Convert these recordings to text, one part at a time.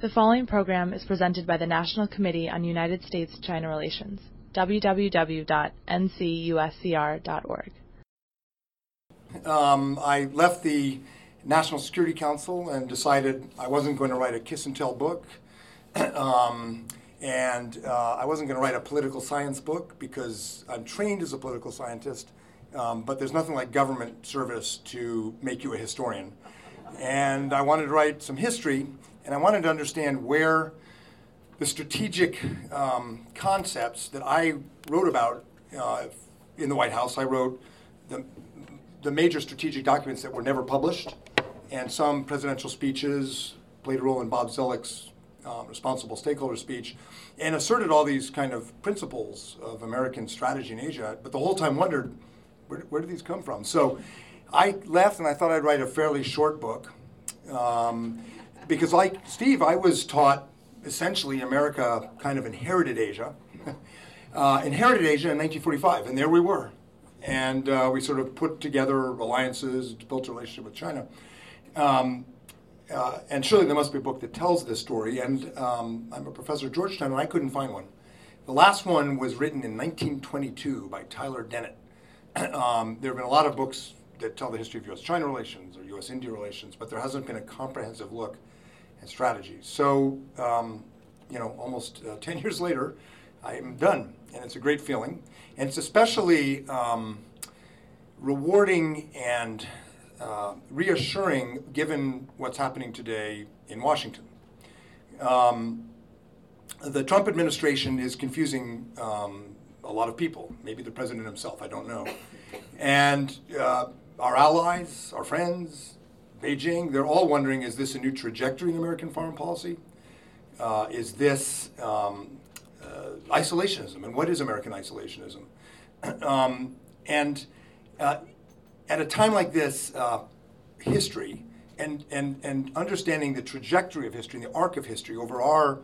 The following program is presented by the National Committee on United States China Relations, www.ncuscr.org. Um, I left the National Security Council and decided I wasn't going to write a kiss and tell book. um, and uh, I wasn't going to write a political science book because I'm trained as a political scientist, um, but there's nothing like government service to make you a historian. And I wanted to write some history, and I wanted to understand where the strategic um, concepts that I wrote about uh, in the White House, I wrote the, the major strategic documents that were never published, and some presidential speeches played a role in Bob Zoellick's um, responsible stakeholder speech, and asserted all these kind of principles of American strategy in Asia, but the whole time wondered where, where do these come from? So I left and I thought I'd write a fairly short book. Um, because, like Steve, I was taught essentially America kind of inherited Asia. uh, inherited Asia in 1945, and there we were. And uh, we sort of put together alliances, built a relationship with China. Um, uh, and surely there must be a book that tells this story. And um, I'm a professor at Georgetown, and I couldn't find one. The last one was written in 1922 by Tyler Dennett. um, there have been a lot of books that tell the history of U.S. China relations or U.S. India relations, but there hasn't been a comprehensive look at strategy. So, um, you know, almost uh, 10 years later, I am done, and it's a great feeling. And it's especially um, rewarding and uh, reassuring given what's happening today in Washington. Um, the Trump administration is confusing um, a lot of people, maybe the president himself, I don't know. And uh, our allies, our friends, Beijing, they're all wondering is this a new trajectory in American foreign policy? Uh, is this um, uh, isolationism? And what is American isolationism? um, and uh, at a time like this, uh, history and, and, and understanding the trajectory of history and the arc of history over our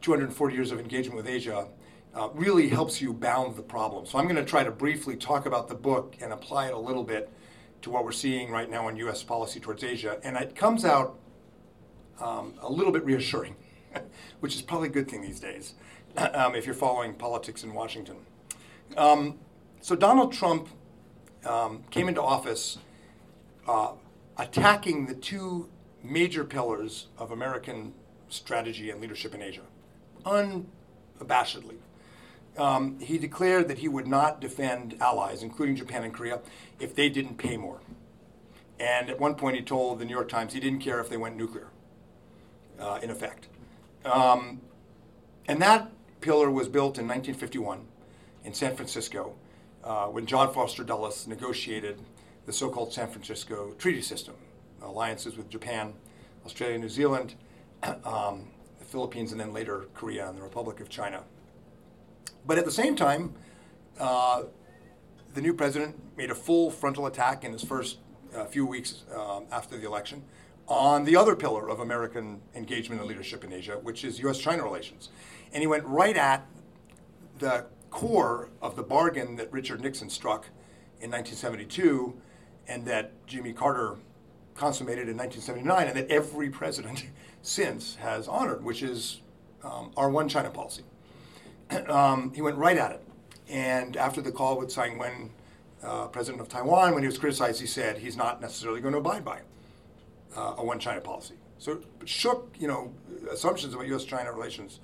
240 years of engagement with Asia uh, really helps you bound the problem. So I'm going to try to briefly talk about the book and apply it a little bit to what we're seeing right now in U.S. policy towards Asia. And it comes out um, a little bit reassuring, which is probably a good thing these days um, if you're following politics in Washington. Um, so Donald Trump um, came into office uh, attacking the two major pillars of American strategy and leadership in Asia, unabashedly. Um, he declared that he would not defend allies, including Japan and Korea, if they didn't pay more. And at one point, he told the New York Times he didn't care if they went nuclear, uh, in effect. Um, and that pillar was built in 1951 in San Francisco uh, when John Foster Dulles negotiated the so called San Francisco Treaty System, alliances with Japan, Australia, New Zealand, um, the Philippines, and then later Korea and the Republic of China. But at the same time, uh, the new president made a full frontal attack in his first uh, few weeks um, after the election on the other pillar of American engagement and leadership in Asia, which is U.S. China relations. And he went right at the core of the bargain that Richard Nixon struck in 1972 and that Jimmy Carter consummated in 1979 and that every president since has honored, which is um, our one China policy. um, he went right at it. And after the call with Tsai Ing-wen, uh, president of Taiwan, when he was criticized, he said he's not necessarily going to abide by uh, a one China policy. So it shook, you know, assumptions about U.S.-China relations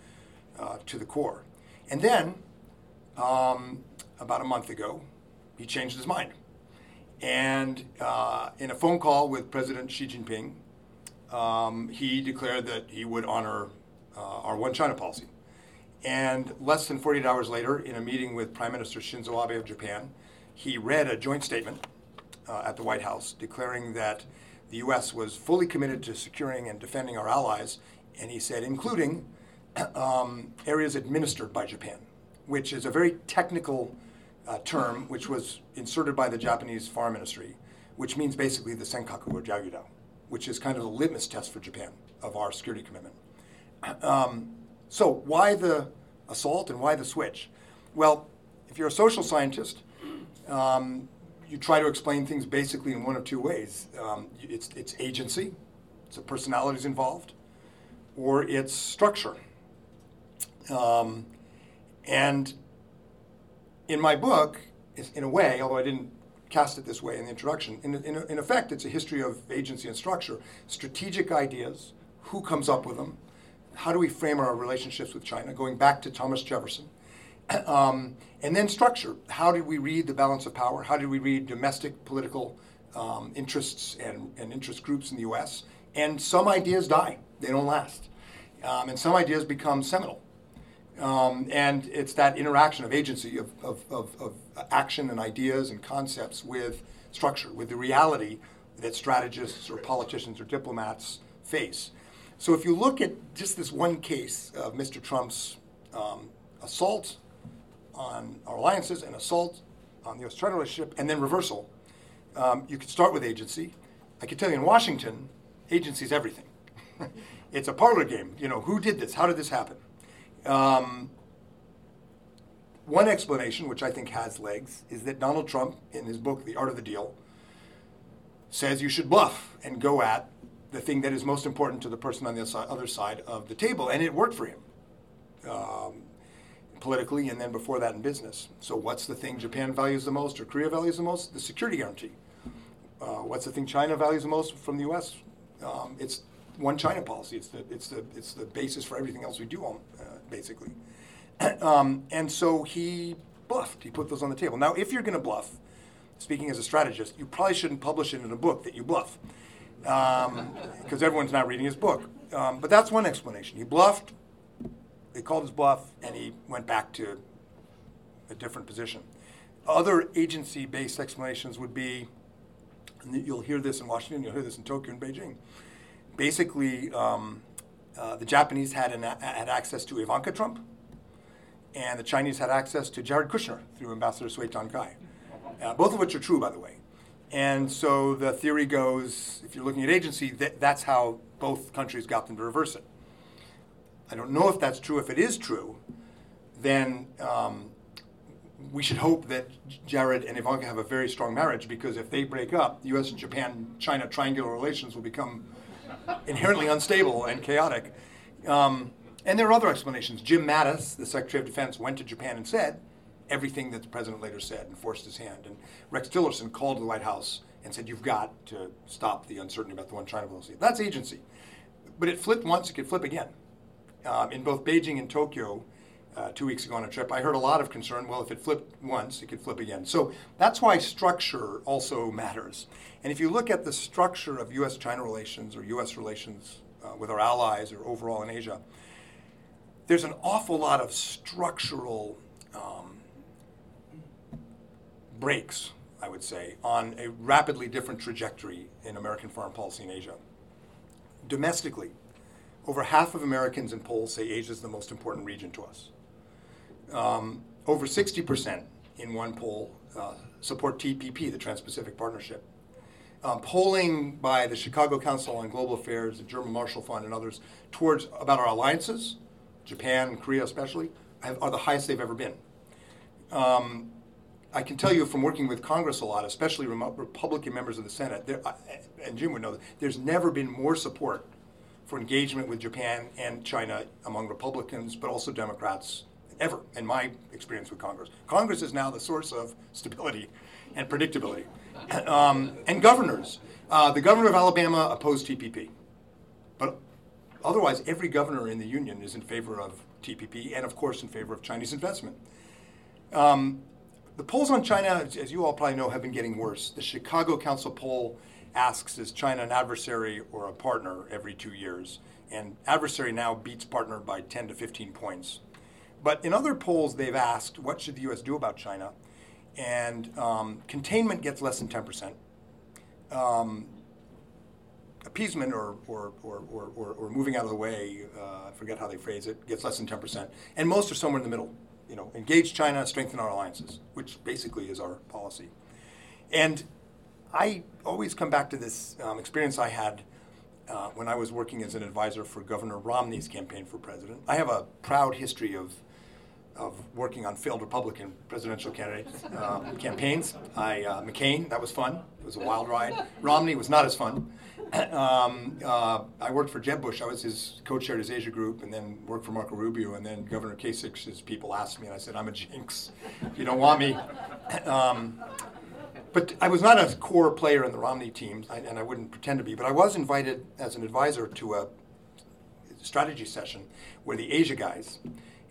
uh, to the core. And then um, about a month ago, he changed his mind. And uh, in a phone call with President Xi Jinping, um, he declared that he would honor uh, our one China policy. And less than 48 hours later, in a meeting with Prime Minister Shinzo Abe of Japan, he read a joint statement uh, at the White House declaring that the U.S. was fully committed to securing and defending our allies, and he said, including um, areas administered by Japan which is a very technical uh, term, which was inserted by the Japanese Foreign Ministry, which means basically the Senkaku or Diaoyudao, which is kind of the litmus test for Japan of our security commitment. Um, so, why the assault and why the switch? Well, if you're a social scientist, um, you try to explain things basically in one of two ways. Um, it's, it's agency, so personalities involved, or its structure. Um, and in my book, in a way, although I didn't cast it this way in the introduction, in, in, in effect, it's a history of agency and structure, strategic ideas, who comes up with them, how do we frame our relationships with China, going back to Thomas Jefferson, um, and then structure. How did we read the balance of power? How did we read domestic political um, interests and, and interest groups in the US? And some ideas die, they don't last. Um, and some ideas become seminal. Um, and it's that interaction of agency, of, of, of, of, action and ideas and concepts with structure, with the reality that strategists or politicians or diplomats face. So if you look at just this one case of Mr. Trump's um, assault on our alliances and assault on the US relationship, and then reversal, um, you could start with agency. I can tell you in Washington, agency is everything. it's a parlor game. You know, who did this? How did this happen? Um, one explanation, which I think has legs, is that Donald Trump, in his book, The Art of the Deal, says you should bluff and go at the thing that is most important to the person on the other side of the table. And it worked for him um, politically and then before that in business. So, what's the thing Japan values the most or Korea values the most? The security guarantee. Uh, what's the thing China values the most from the US? Um, it's one China policy. It's the, it's the, it's the basis for everything else we do, on, uh, basically. um, and so he bluffed. He put those on the table. Now, if you're going to bluff, speaking as a strategist, you probably shouldn't publish it in a book that you bluff, because um, everyone's not reading his book. Um, but that's one explanation. He bluffed. They called his bluff, and he went back to a different position. Other agency-based explanations would be, and you'll hear this in Washington, you'll hear this in Tokyo and Beijing basically, um, uh, the Japanese had, an, had access to Ivanka Trump, and the Chinese had access to Jared Kushner through Ambassador Cui Tiankai, uh, both of which are true, by the way. And so the theory goes, if you're looking at agency, that, that's how both countries got them to reverse it. I don't know if that's true. If it is true, then um, we should hope that Jared and Ivanka have a very strong marriage because if they break up, U.S. and Japan China triangular relations will become inherently unstable and chaotic. Um, and there are other explanations. Jim Mattis, the Secretary of Defense, went to Japan and said everything that the president later said and forced his hand. And Rex Tillerson called the White House and said, You've got to stop the uncertainty about the one China policy. That's agency. But it flipped once, it could flip again. Um, in both Beijing and Tokyo, uh, two weeks ago on a trip, I heard a lot of concern. Well, if it flipped once, it could flip again. So that's why structure also matters. And if you look at the structure of U.S. China relations or U.S. relations uh, with our allies or overall in Asia, there's an awful lot of structural um, brakes, I would say, on a rapidly different trajectory in American foreign policy in Asia. Domestically, over half of Americans in polls say Asia is the most important region to us. Um, over 60% in one poll uh, support TPP, the Trans Pacific Partnership. Um, polling by the Chicago Council on Global Affairs, the German Marshall Fund, and others towards about our alliances, Japan, Korea especially, have, are the highest they've ever been. Um, I can tell you from working with Congress a lot, especially Republican members of the Senate, there, and Jim would know that there's never been more support for engagement with Japan and China among Republicans, but also Democrats ever in my experience with Congress. Congress is now the source of stability and predictability. Um, and governors. Uh, the governor of Alabama opposed TPP. But otherwise, every governor in the union is in favor of TPP and, of course, in favor of Chinese investment. Um, the polls on China, as you all probably know, have been getting worse. The Chicago Council poll asks, is China an adversary or a partner every two years? And adversary now beats partner by 10 to 15 points. But in other polls, they've asked, what should the U.S. do about China? And um, containment gets less than 10%. Um, appeasement or, or, or, or, or, moving out of the way, uh, I forget how they phrase it, gets less than 10%. And most are somewhere in the middle. You know, engage China, strengthen our alliances, which basically is our policy. And I always come back to this um, experience I had uh, when I was working as an advisor for Governor Romney's campaign for president. I have a proud history of of working on failed Republican presidential candidate uh, campaigns. I uh, McCain, that was fun. It was a wild ride. Romney was not as fun. Um, uh, I worked for Jeb Bush. I was his co-chair his Asia group, and then worked for Marco Rubio. And then Governor Kasich's people asked me, and I said, "I'm a jinx. If you don't want me." Um, but I was not a core player in the Romney team, and I wouldn't pretend to be. But I was invited as an advisor to a strategy session where the Asia guys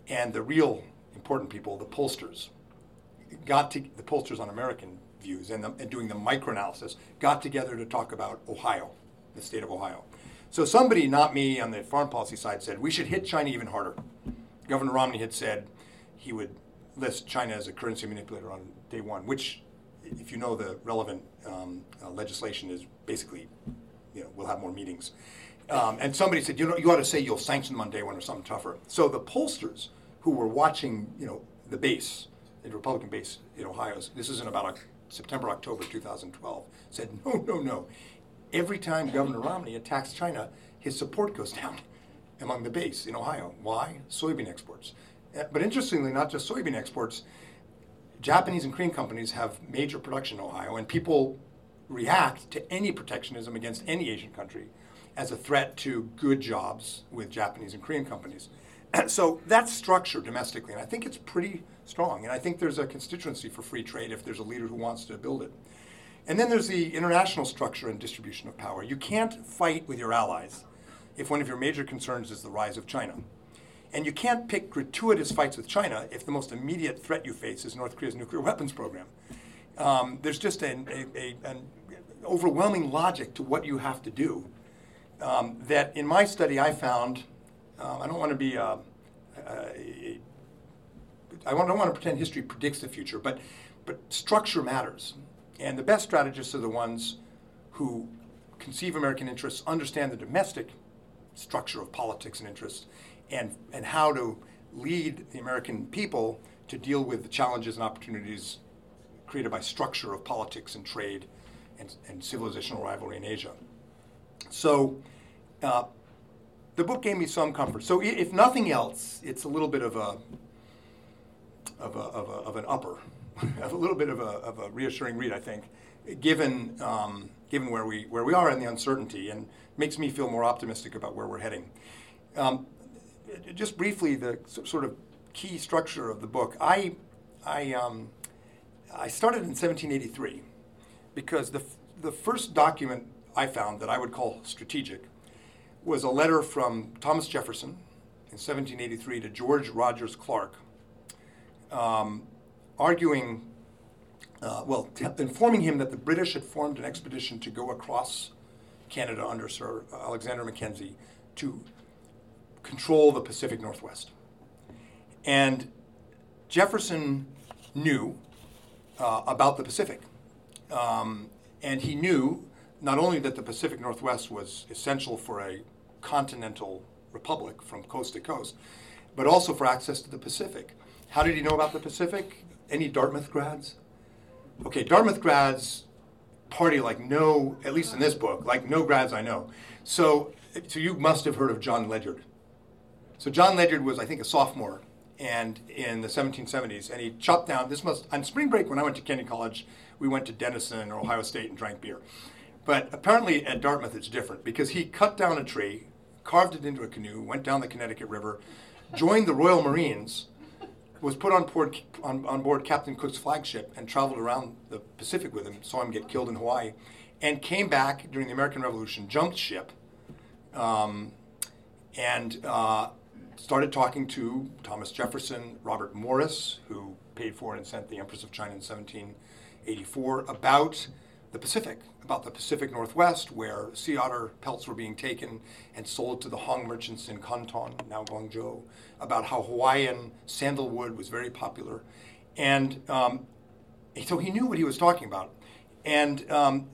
and the real important people, the pollsters, got to the pollsters on American views and, the, and doing the microanalysis, got together to talk about Ohio, the state of Ohio. So somebody, not me, on the foreign policy side, said we should hit China even harder. Governor Romney had said he would list China as a currency manipulator on day one, which, if you know the relevant um, uh, legislation, is basically, you know, we'll have more meetings. Um, and somebody said, you know, you ought to say you'll sanction them on day one or something tougher. So the pollsters who were watching, you know, the base, the Republican base in Ohio, this isn't about September, October 2012, said, no, no, no. Every time Governor Romney attacks China, his support goes down among the base in Ohio. Why? Soybean exports. Uh, but interestingly, not just soybean exports, Japanese and Korean companies have major production in Ohio, and people react to any protectionism against any Asian country as a threat to good jobs with Japanese and Korean companies. so that's structure domestically, and I think it's pretty strong. And I think there's a constituency for free trade if there's a leader who wants to build it. And then there's the international structure and distribution of power. You can't fight with your allies if one of your major concerns is the rise of China. And you can't pick gratuitous fights with China if the most immediate threat you face is North Korea's nuclear weapons program. Um, there's just an, a, a, an overwhelming logic to what you have to do um, that in my study I found, um, I don't want to be, uh, I don't want to pretend history predicts the future, but, but structure matters. And the best strategists are the ones who conceive American interests, understand the domestic structure of politics and interests, and, and how to lead the American people to deal with the challenges and opportunities created by structure of politics and trade and, and civilizational rivalry in Asia. So uh, the book gave me some comfort. So if nothing else, it's a little bit of a of, a, of, a, of an upper, a little bit of a, of a reassuring read, I think, given um, given where we where we are and the uncertainty, and makes me feel more optimistic about where we're heading. Um, just briefly, the sort of key structure of the book. I I um, I started in 1783 because the the first document I found that I would call strategic was a letter from Thomas Jefferson in 1783 to George Rogers Clark, um, arguing, uh, well, t- informing him that the British had formed an expedition to go across Canada under Sir Alexander Mackenzie to control the Pacific Northwest. And Jefferson knew uh, about the Pacific. Um, and he knew not only that the Pacific Northwest was essential for a continental republic from coast to coast, but also for access to the Pacific. How did he know about the Pacific? Any Dartmouth grads? Okay, Dartmouth grads party like no, at least in this book, like no grads I know. So, so you must have heard of John Ledyard. So John Ledyard was, I think, a sophomore, and in the 1770s, and he chopped down. This must on spring break when I went to Kenyon College, we went to Denison or Ohio State and drank beer. But apparently at Dartmouth it's different because he cut down a tree, carved it into a canoe, went down the Connecticut River, joined the Royal Marines, was put on board, on, on board Captain Cook's flagship, and traveled around the Pacific with him, saw him get killed in Hawaii, and came back during the American Revolution, jumped ship, um, and uh, started talking to Thomas Jefferson, Robert Morris, who paid for and sent the Empress of China in 1784, about the Pacific, about the Pacific Northwest, where sea otter pelts were being taken and sold to the Hong merchants in Canton, now Guangzhou, about how Hawaiian sandalwood was very popular. And um, so he knew what he was talking about. And um,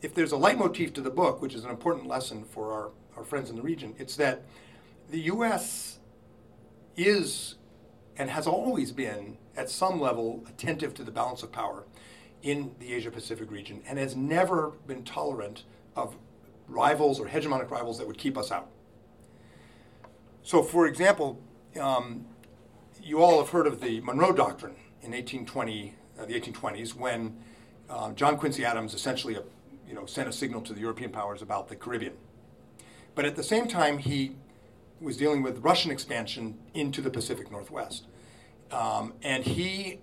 if there's a leitmotif to the book, which is an important lesson for our, our friends in the region, it's that the U.S. is and has always been, at some level, attentive to the balance of power in the Asia Pacific region and has never been tolerant of rivals or hegemonic rivals that would keep us out. So, for example, um, you all have heard of the Monroe Doctrine in 1820, uh, the 1820s, when uh, John Quincy Adams essentially, uh, you know, sent a signal to the European powers about the Caribbean. But at the same time, he was dealing with Russian expansion into the Pacific Northwest, um, and he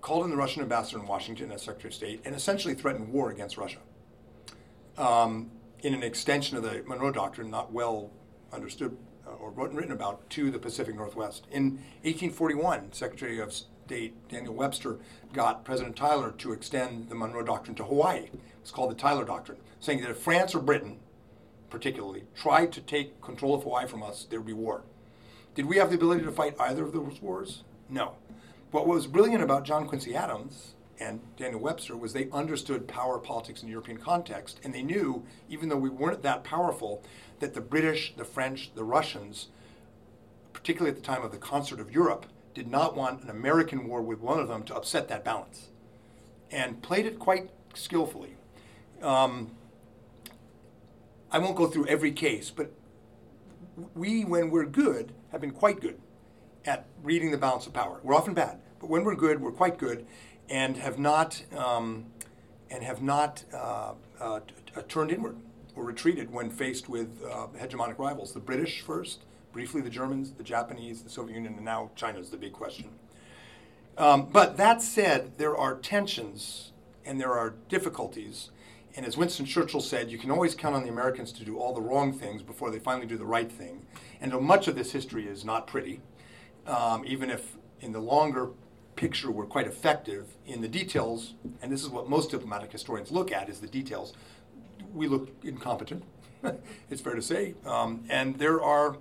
called in the Russian ambassador in Washington as Secretary of State and essentially threatened war against Russia. Um, in an extension of the Monroe Doctrine, not well understood uh, or written about to the Pacific Northwest. In 1841, Secretary of State Daniel Webster got President Tyler to extend the Monroe Doctrine to Hawaii. It's called the Tyler Doctrine, saying that if France or Britain, particularly, tried to take control of Hawaii from us, there would be war. Did we have the ability to fight either of those wars? No. What was brilliant about John Quincy Adams and Daniel Webster was they understood power politics in the European context, and they knew, even though we weren't that powerful, that the British, the French, the Russians, particularly at the time of the concert of Europe, did not want an American war with one of them to upset that balance, and played it quite skillfully. Um, I won't go through every case, but we, when we're good, have been quite good at reading the balance of power. We're often bad, but when we're good, we're quite good, and have not um, and have not uh, uh, t- turned inward or retreated when faced with uh, hegemonic rivals. The British first, briefly the Germans, the Japanese, the Soviet Union, and now China is the big question. Um, but that said, there are tensions and there are difficulties. And as Winston Churchill said, you can always count on the Americans to do all the wrong things before they finally do the right thing. And much of this history is not pretty, um, even if in the longer picture were quite effective in the details, and this is what most diplomatic historians look at is the details. We look incompetent, it's fair to say. Um, and there are,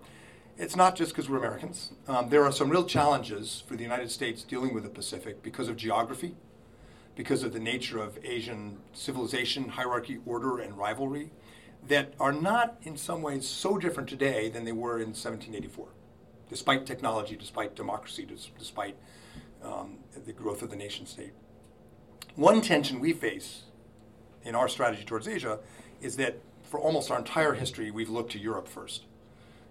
it's not just because we're Americans, um, there are some real challenges for the United States dealing with the Pacific because of geography, because of the nature of Asian civilization, hierarchy, order, and rivalry that are not in some ways so different today than they were in 1784, despite technology, despite democracy, despite um, the growth of the nation state. One tension we face in our strategy towards Asia is that for almost our entire history, we've looked to Europe first.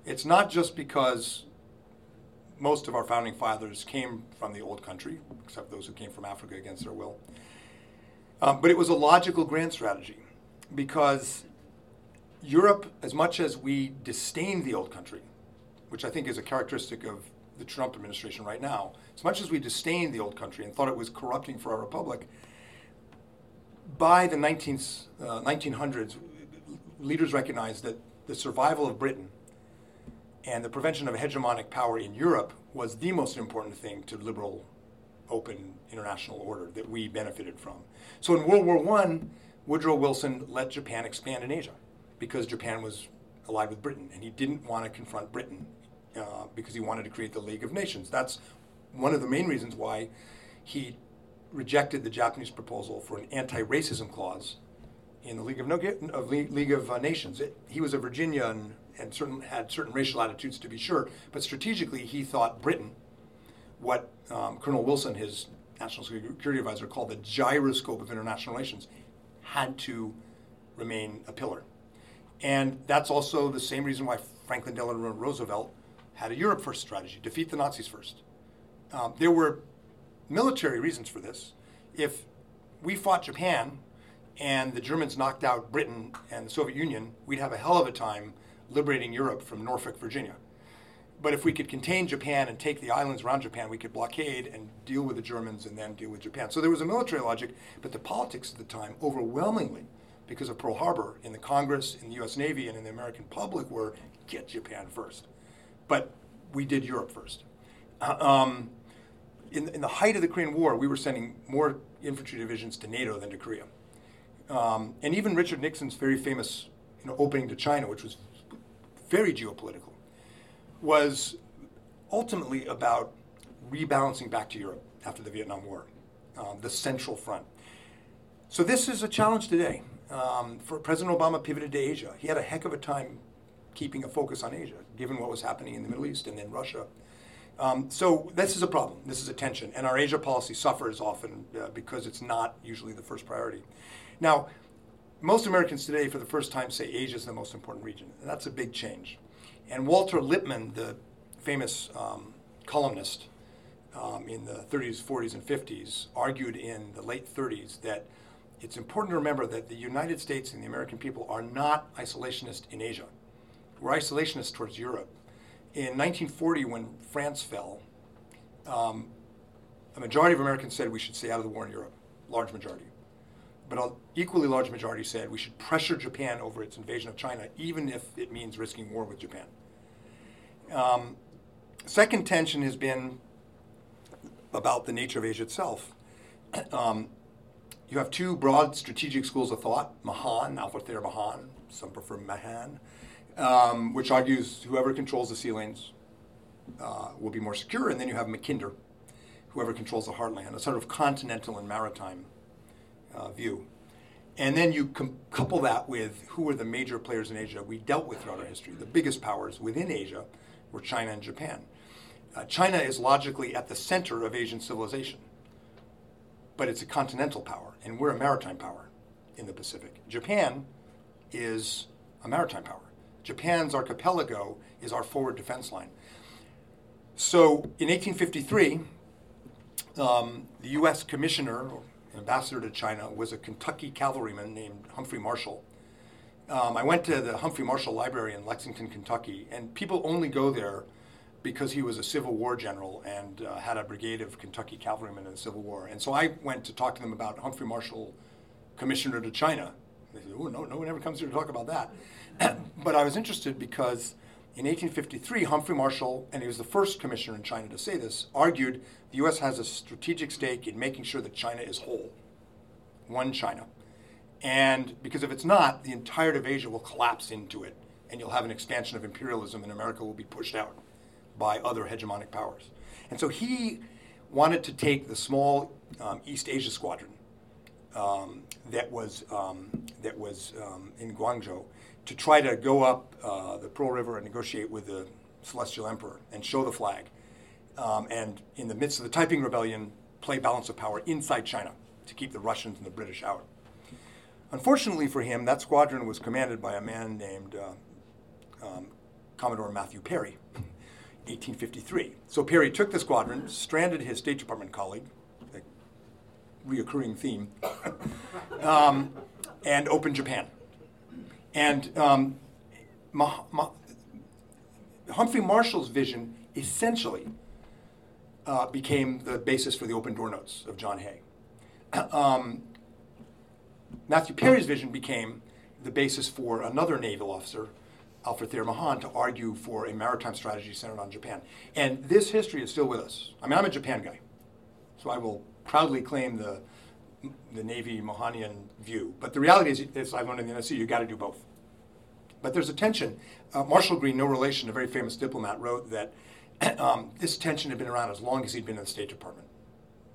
It's not just because most of our founding fathers came from the old country, except those who came from Africa against their will. Um, but it was a logical grand strategy because Europe, as much as we disdain the old country, which I think is a characteristic of the Trump administration right now, as much as we disdained the old country and thought it was corrupting for our republic, by the 19th, uh, 1900s, leaders recognized that the survival of Britain and the prevention of hegemonic power in Europe was the most important thing to liberal, open international order that we benefited from. So in World War I, Woodrow Wilson let Japan expand in Asia because Japan was allied with Britain, and he didn't want to confront Britain uh, because he wanted to create the League of Nations. That's one of the main reasons why he rejected the Japanese proposal for an anti-racism clause in the League of, no- of League of uh, Nations. It, he was a Virginian and certain, had certain racial attitudes to be sure, but strategically he thought Britain, what um, Colonel Wilson, his national security advisor, called the gyroscope of international relations, had to remain a pillar. And that's also the same reason why Franklin Delano Roosevelt had a Europe first strategy defeat the Nazis first. Um, there were military reasons for this. If we fought Japan and the Germans knocked out Britain and the Soviet Union, we'd have a hell of a time liberating Europe from Norfolk, Virginia. But if we could contain Japan and take the islands around Japan, we could blockade and deal with the Germans and then deal with Japan. So there was a military logic, but the politics at the time, overwhelmingly, because of Pearl Harbor, in the Congress, in the US Navy, and in the American public, were get Japan first. But we did Europe first. Uh, um, in, in, the height of the Korean War, we were sending more infantry divisions to NATO than to Korea. Um, and even Richard Nixon's very famous you know, opening to China, which was very geopolitical, was ultimately about rebalancing back to Europe after the Vietnam War, um, the Central Front. So this is a challenge today. Um, for President Obama pivoted to Asia. He had a heck of a time keeping a focus on Asia, given what was happening in the Middle East and then Russia. Um, so this is a problem. This is a tension, and our Asia policy suffers often uh, because it's not usually the first priority. Now, most Americans today, for the first time, say Asia is the most important region, and that's a big change. And Walter Lippmann, the famous um, columnist um, in the 30s, 40s, and 50s argued in the late 30s that it's important to remember that the United States and the American people are not isolationist in Asia. We're isolationist towards Europe. In 1940, when France fell, um, a majority of Americans said we should stay out of the war in Europe, large majority. But an equally large majority said we should pressure Japan over its invasion of China, even if it means risking war with Japan. Um, second tension has been about the nature of Asia itself. Um, you have two broad strategic schools of thought Mahan, Alfred Thayer Mahan, some prefer Mahan, um, which argues whoever controls the sea lanes uh, will be more secure. And then you have Mackinder, whoever controls the heartland, a sort of continental and maritime uh, view. And then you com- couple that with who are the major players in Asia we dealt with throughout our history. The biggest powers within Asia were China and Japan. Uh, China is logically at the center of Asian civilization, but it's a continental power, and we're a maritime power in the Pacific. Japan is a maritime power. Japan's archipelago is our forward defense line. So in 1853, um, the U.S. commissioner, or ambassador to China, was a Kentucky cavalryman named Humphrey Marshall. Um, I went to the Humphrey Marshall Library in Lexington, Kentucky, and people only go there because he was a Civil War general and uh, had a brigade of Kentucky cavalrymen in the Civil War. And so I went to talk to them about Humphrey Marshall, commissioner to China. They said, "Oh no, no one ever comes here to talk about that." but I was interested because in 1853, Humphrey Marshall, and he was the first commissioner in China to say this, argued the U.S. has a strategic stake in making sure that China is whole, one China. And because if it's not, the entirety of Asia will collapse into it, and you'll have an expansion of imperialism, and America will be pushed out by other hegemonic powers. And so he wanted to take the small um, East Asia squadron um, that was um, that was um, in Guangzhou to try to go up uh, the Pearl River and negotiate with the Celestial Emperor and show the flag. Um, and in the midst of the Taiping Rebellion, play balance of power inside China to keep the Russians and the British out. Unfortunately for him, that squadron was commanded by a man named uh, um, Commodore Matthew Perry, 1853. So Perry took the squadron, stranded his State Department colleague, a reoccurring theme, um, and opened Japan. And um, Humphrey Marshall's vision essentially uh, became the basis for the open door notes of John Hay. Um, Matthew Perry's vision became the basis for another naval officer, Alfred Thayer Mahan, to argue for a maritime strategy centered on Japan. And this history is still with us. I mean, I'm a Japan guy, so I will proudly claim the the Navy Mahanian view. But the reality is, as I learned in the NSC, you got to do both. But there's a tension. Uh, Marshall Green, no relation, a very famous diplomat, wrote that um, this tension had been around as long as he'd been in the State Department,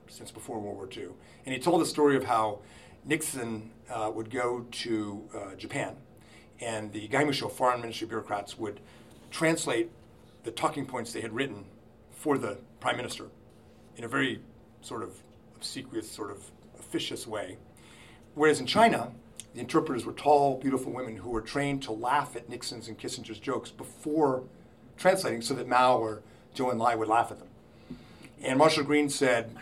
since before World War II. And he told the story of how Nixon uh, would go to uh, Japan, and the Gaimusho foreign ministry bureaucrats would translate the talking points they had written for the prime minister in a very sort of obsequious, sort of officious way. Whereas in China, the interpreters were tall, beautiful women who were trained to laugh at Nixon's and Kissinger's jokes before translating so that Mao or Zhou Enlai would laugh at them. And Marshall Green said,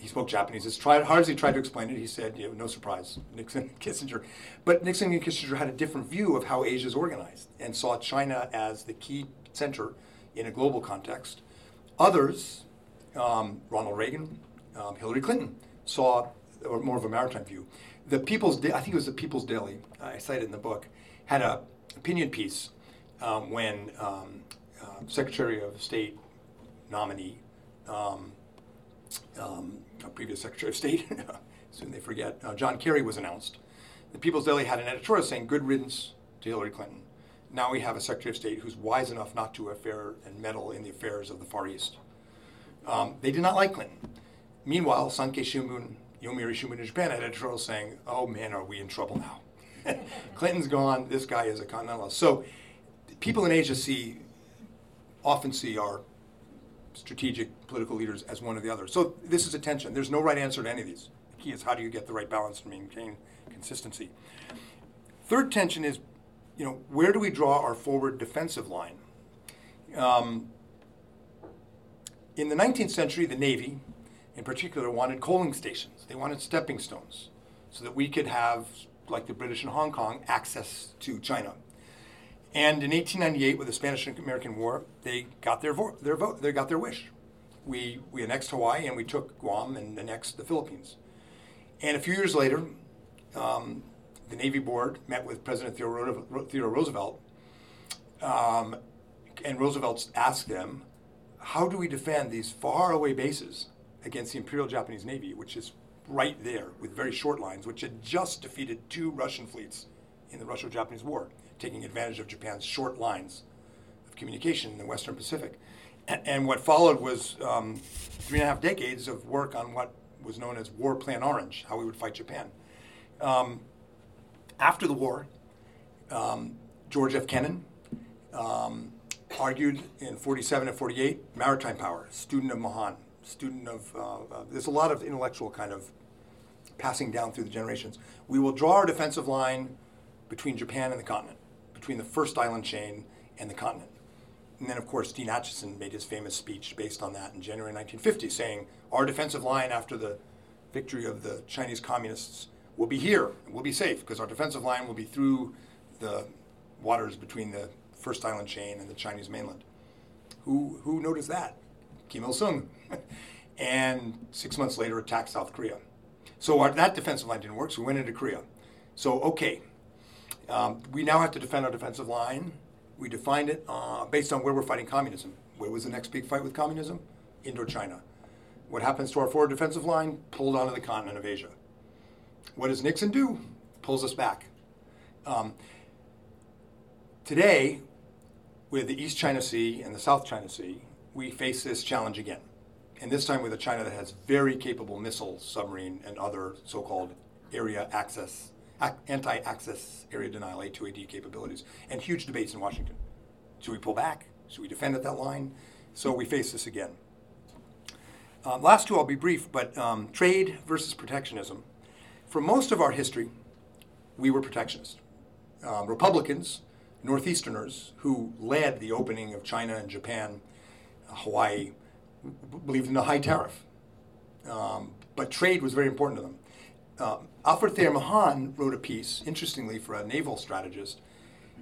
he spoke Japanese. As hard as he tried to explain it, he said, you know, no surprise, Nixon and Kissinger. But Nixon and Kissinger had a different view of how Asia is organized and saw China as the key center in a global context. Others, um, Ronald Reagan, um, Hillary Clinton, saw or more of a maritime view. The People's, I think it was the People's Daily, I cited in the book, had a opinion piece um, when um, uh, Secretary of State nominee, um, um previous Secretary of State, soon they forget, uh, John Kerry was announced. The People's Daily had an editorial saying, "Good riddance to Hillary Clinton." Now we have a Secretary of State who's wise enough not to affair and meddle in the affairs of the Far East. Um, they did not like Clinton. Meanwhile, Sankei Shimbun, Yomiuri Shimbun in Japan had editorial saying, "Oh man, are we in trouble now? Clinton's gone. This guy is a continentalist." So people in Asia see often see our strategic political leaders as one or the other. So this is a tension. There's no right answer to any of these. The key is how do you get the right balance to maintain consistency. Third tension is, you know, where do we draw our forward defensive line? Um, in the 19th century, the Navy, in particular, wanted coaling stations. They wanted stepping stones so that we could have, like the British in Hong Kong, access to China. And in 1898, with the Spanish American War, they got their, vo- their vote. They got their wish. We, we annexed Hawaii and we took Guam and annexed the Philippines. And a few years later, um, the Navy Board met with President Theodore Roosevelt, um, and Roosevelt asked them, "How do we defend these faraway bases against the Imperial Japanese Navy, which is right there with very short lines, which had just defeated two Russian fleets in the Russo-Japanese War, taking advantage of Japan's short lines of communication in the Western Pacific?" And, and what followed was um, three and a half decades of work on what was known as War Plan Orange, how we would fight Japan. Um, after the war, um, George F. Kennan um, argued in 47 and 48 maritime power, student of Mahan, student of, uh, uh, there's a lot of intellectual kind of passing down through the generations. We will draw our defensive line between Japan and the continent, between the first island chain and the continent. And then, of course, Dean Acheson made his famous speech based on that in January 1950, saying, Our defensive line after the victory of the Chinese communists will be here, we'll be safe, because our defensive line will be through the waters between the first island chain and the Chinese mainland. Who, who noticed that? Kim Il sung. And six months later, attacked South Korea. So our, that defensive line didn't work, so we went into Korea. So, okay, um, we now have to defend our defensive line we defined it uh, based on where we're fighting communism. Where was the next big fight with communism? Indochina. What happens to our forward defensive line? Pulled onto the continent of Asia. What does Nixon do? Pulls us back. Um, today, with the East China Sea and the South China Sea, we face this challenge again. And this time with a China that has very capable missile, submarine, and other so called area access anti-access area denial A2AD capabilities, and huge debates in Washington. Should we pull back? Should we defend at that line? So we face this again. Uh, last two, I'll be brief, but um, trade versus protectionism. For most of our history, we were protectionist. Um, Republicans, Northeasterners, who led the opening of China and Japan, uh, Hawaii, believed in a high tariff. Um, but trade was very important to them. Um, Alfred Thayer Mahan wrote a piece, interestingly, for a naval strategist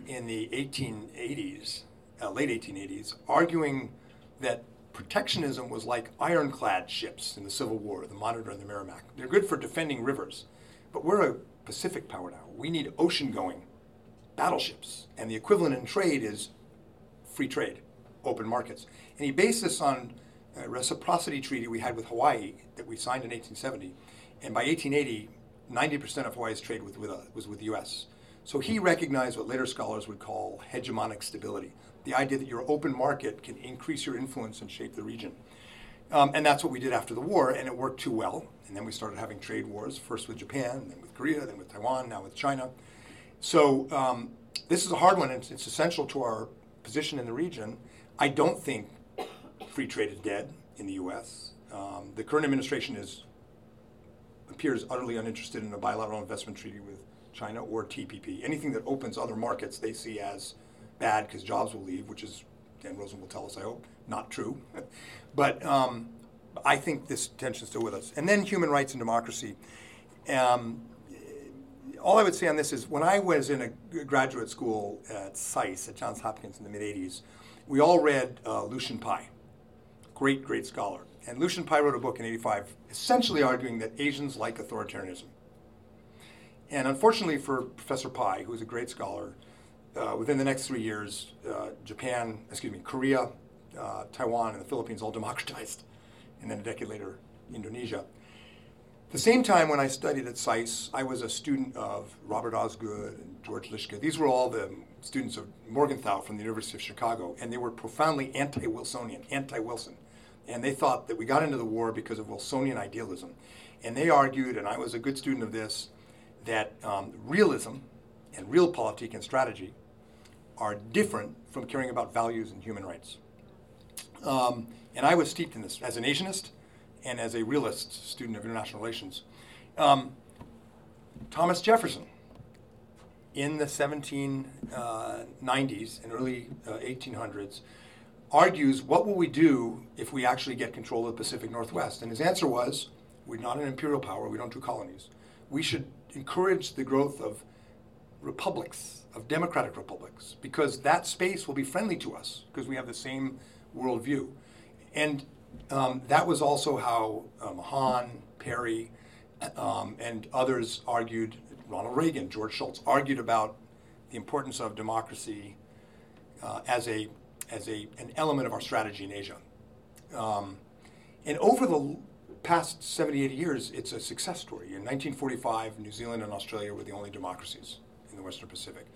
in the 1880s, uh, late 1880s, arguing that protectionism was like ironclad ships in the Civil War, the Monitor and the Merrimack. They're good for defending rivers, but we're a Pacific power now. We need ocean going battleships, and the equivalent in trade is free trade, open markets. And he based this on a reciprocity treaty we had with Hawaii that we signed in 1870 and by 1880, 90% of Hawaii's trade with, with, uh, was with the US. So he recognized what later scholars would call hegemonic stability the idea that your open market can increase your influence and shape the region. Um, and that's what we did after the war, and it worked too well. And then we started having trade wars, first with Japan, then with Korea, then with Taiwan, now with China. So um, this is a hard one, and it's, it's essential to our position in the region. I don't think free trade is dead in the U.S. Um, the current administration is appears utterly uninterested in a bilateral investment treaty with China or TPP. Anything that opens other markets they see as bad because jobs will leave, which is, Dan Rosen will tell us, I hope, not true. but um, I think this tension is still with us. And then human rights and democracy. Um, all I would say on this is when I was in a graduate school at SAIS at Johns Hopkins in the mid 80s, we all read uh, Lucian Pye, great, great scholar. And Lucian Pye wrote a book in 85 essentially arguing that Asians like authoritarianism. And unfortunately for Professor Pye, who was a great scholar, uh, within the next three years, uh, Japan, excuse me, Korea, uh, Taiwan, and the Philippines all democratized. And then a decade later, Indonesia. At the same time, when I studied at SAIS, I was a student of Robert Osgood and George Liska. These were all the students of Morgenthau from the University of Chicago, and they were profoundly anti Wilsonian, anti Wilson and they thought that we got into the war because of Wilsonian idealism. And they argued, and I was a good student of this, that um, realism and realpolitik and strategy are different from caring about values and human rights. Um, and I was steeped in this as an Asianist and as a realist student of international relations. Um, Thomas Jefferson, in the 1790s uh, and early uh, 1800s, argues, what will we do if we actually get control of the Pacific Northwest? And his answer was, we're not an imperial power, we don't do colonies. We should encourage the growth of republics, of democratic republics, because that space will be friendly to us, because we have the same worldview. And um, that was also how um, Hahn, Perry, um, and others argued, Ronald Reagan, George Shultz, argued about the importance of democracy uh, as, a, as a, an element of our strategy in Asia. Um, and over the past 70, 80 years, it's a success story. In 1945, New Zealand and Australia were the only democracies in the Western Pacific.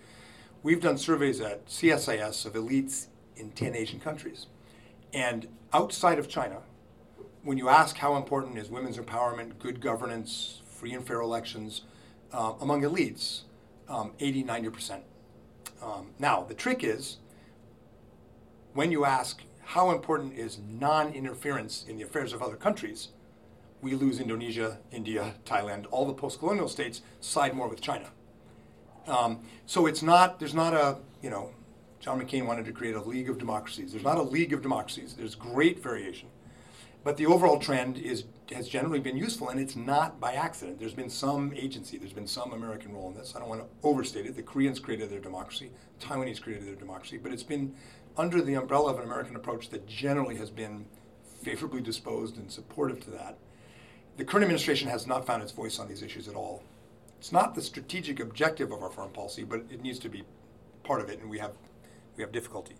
We've done surveys at CSIS of elites in 10 Asian countries. And outside of China, when you ask how important is women's empowerment, good governance, free and fair elections, uh, among elites, um, 80, 90%. Um, now, the trick is when you ask how important is non interference in the affairs of other countries, we lose Indonesia, India, Thailand, all the post colonial states side more with China. Um, so it's not, there's not a, you know, John McCain wanted to create a league of democracies. There's not a league of democracies. There's great variation. But the overall trend is has generally been useful, and it's not by accident. There's been some agency, there's been some American role in this. I don't want to overstate it. The Koreans created their democracy, The Taiwanese created their democracy, but it's been under the umbrella of an American approach that generally has been favorably disposed and supportive to that. The current administration has not found its voice on these issues at all. It's not the strategic objective of our foreign policy, but it needs to be part of it, and we have we have difficulty.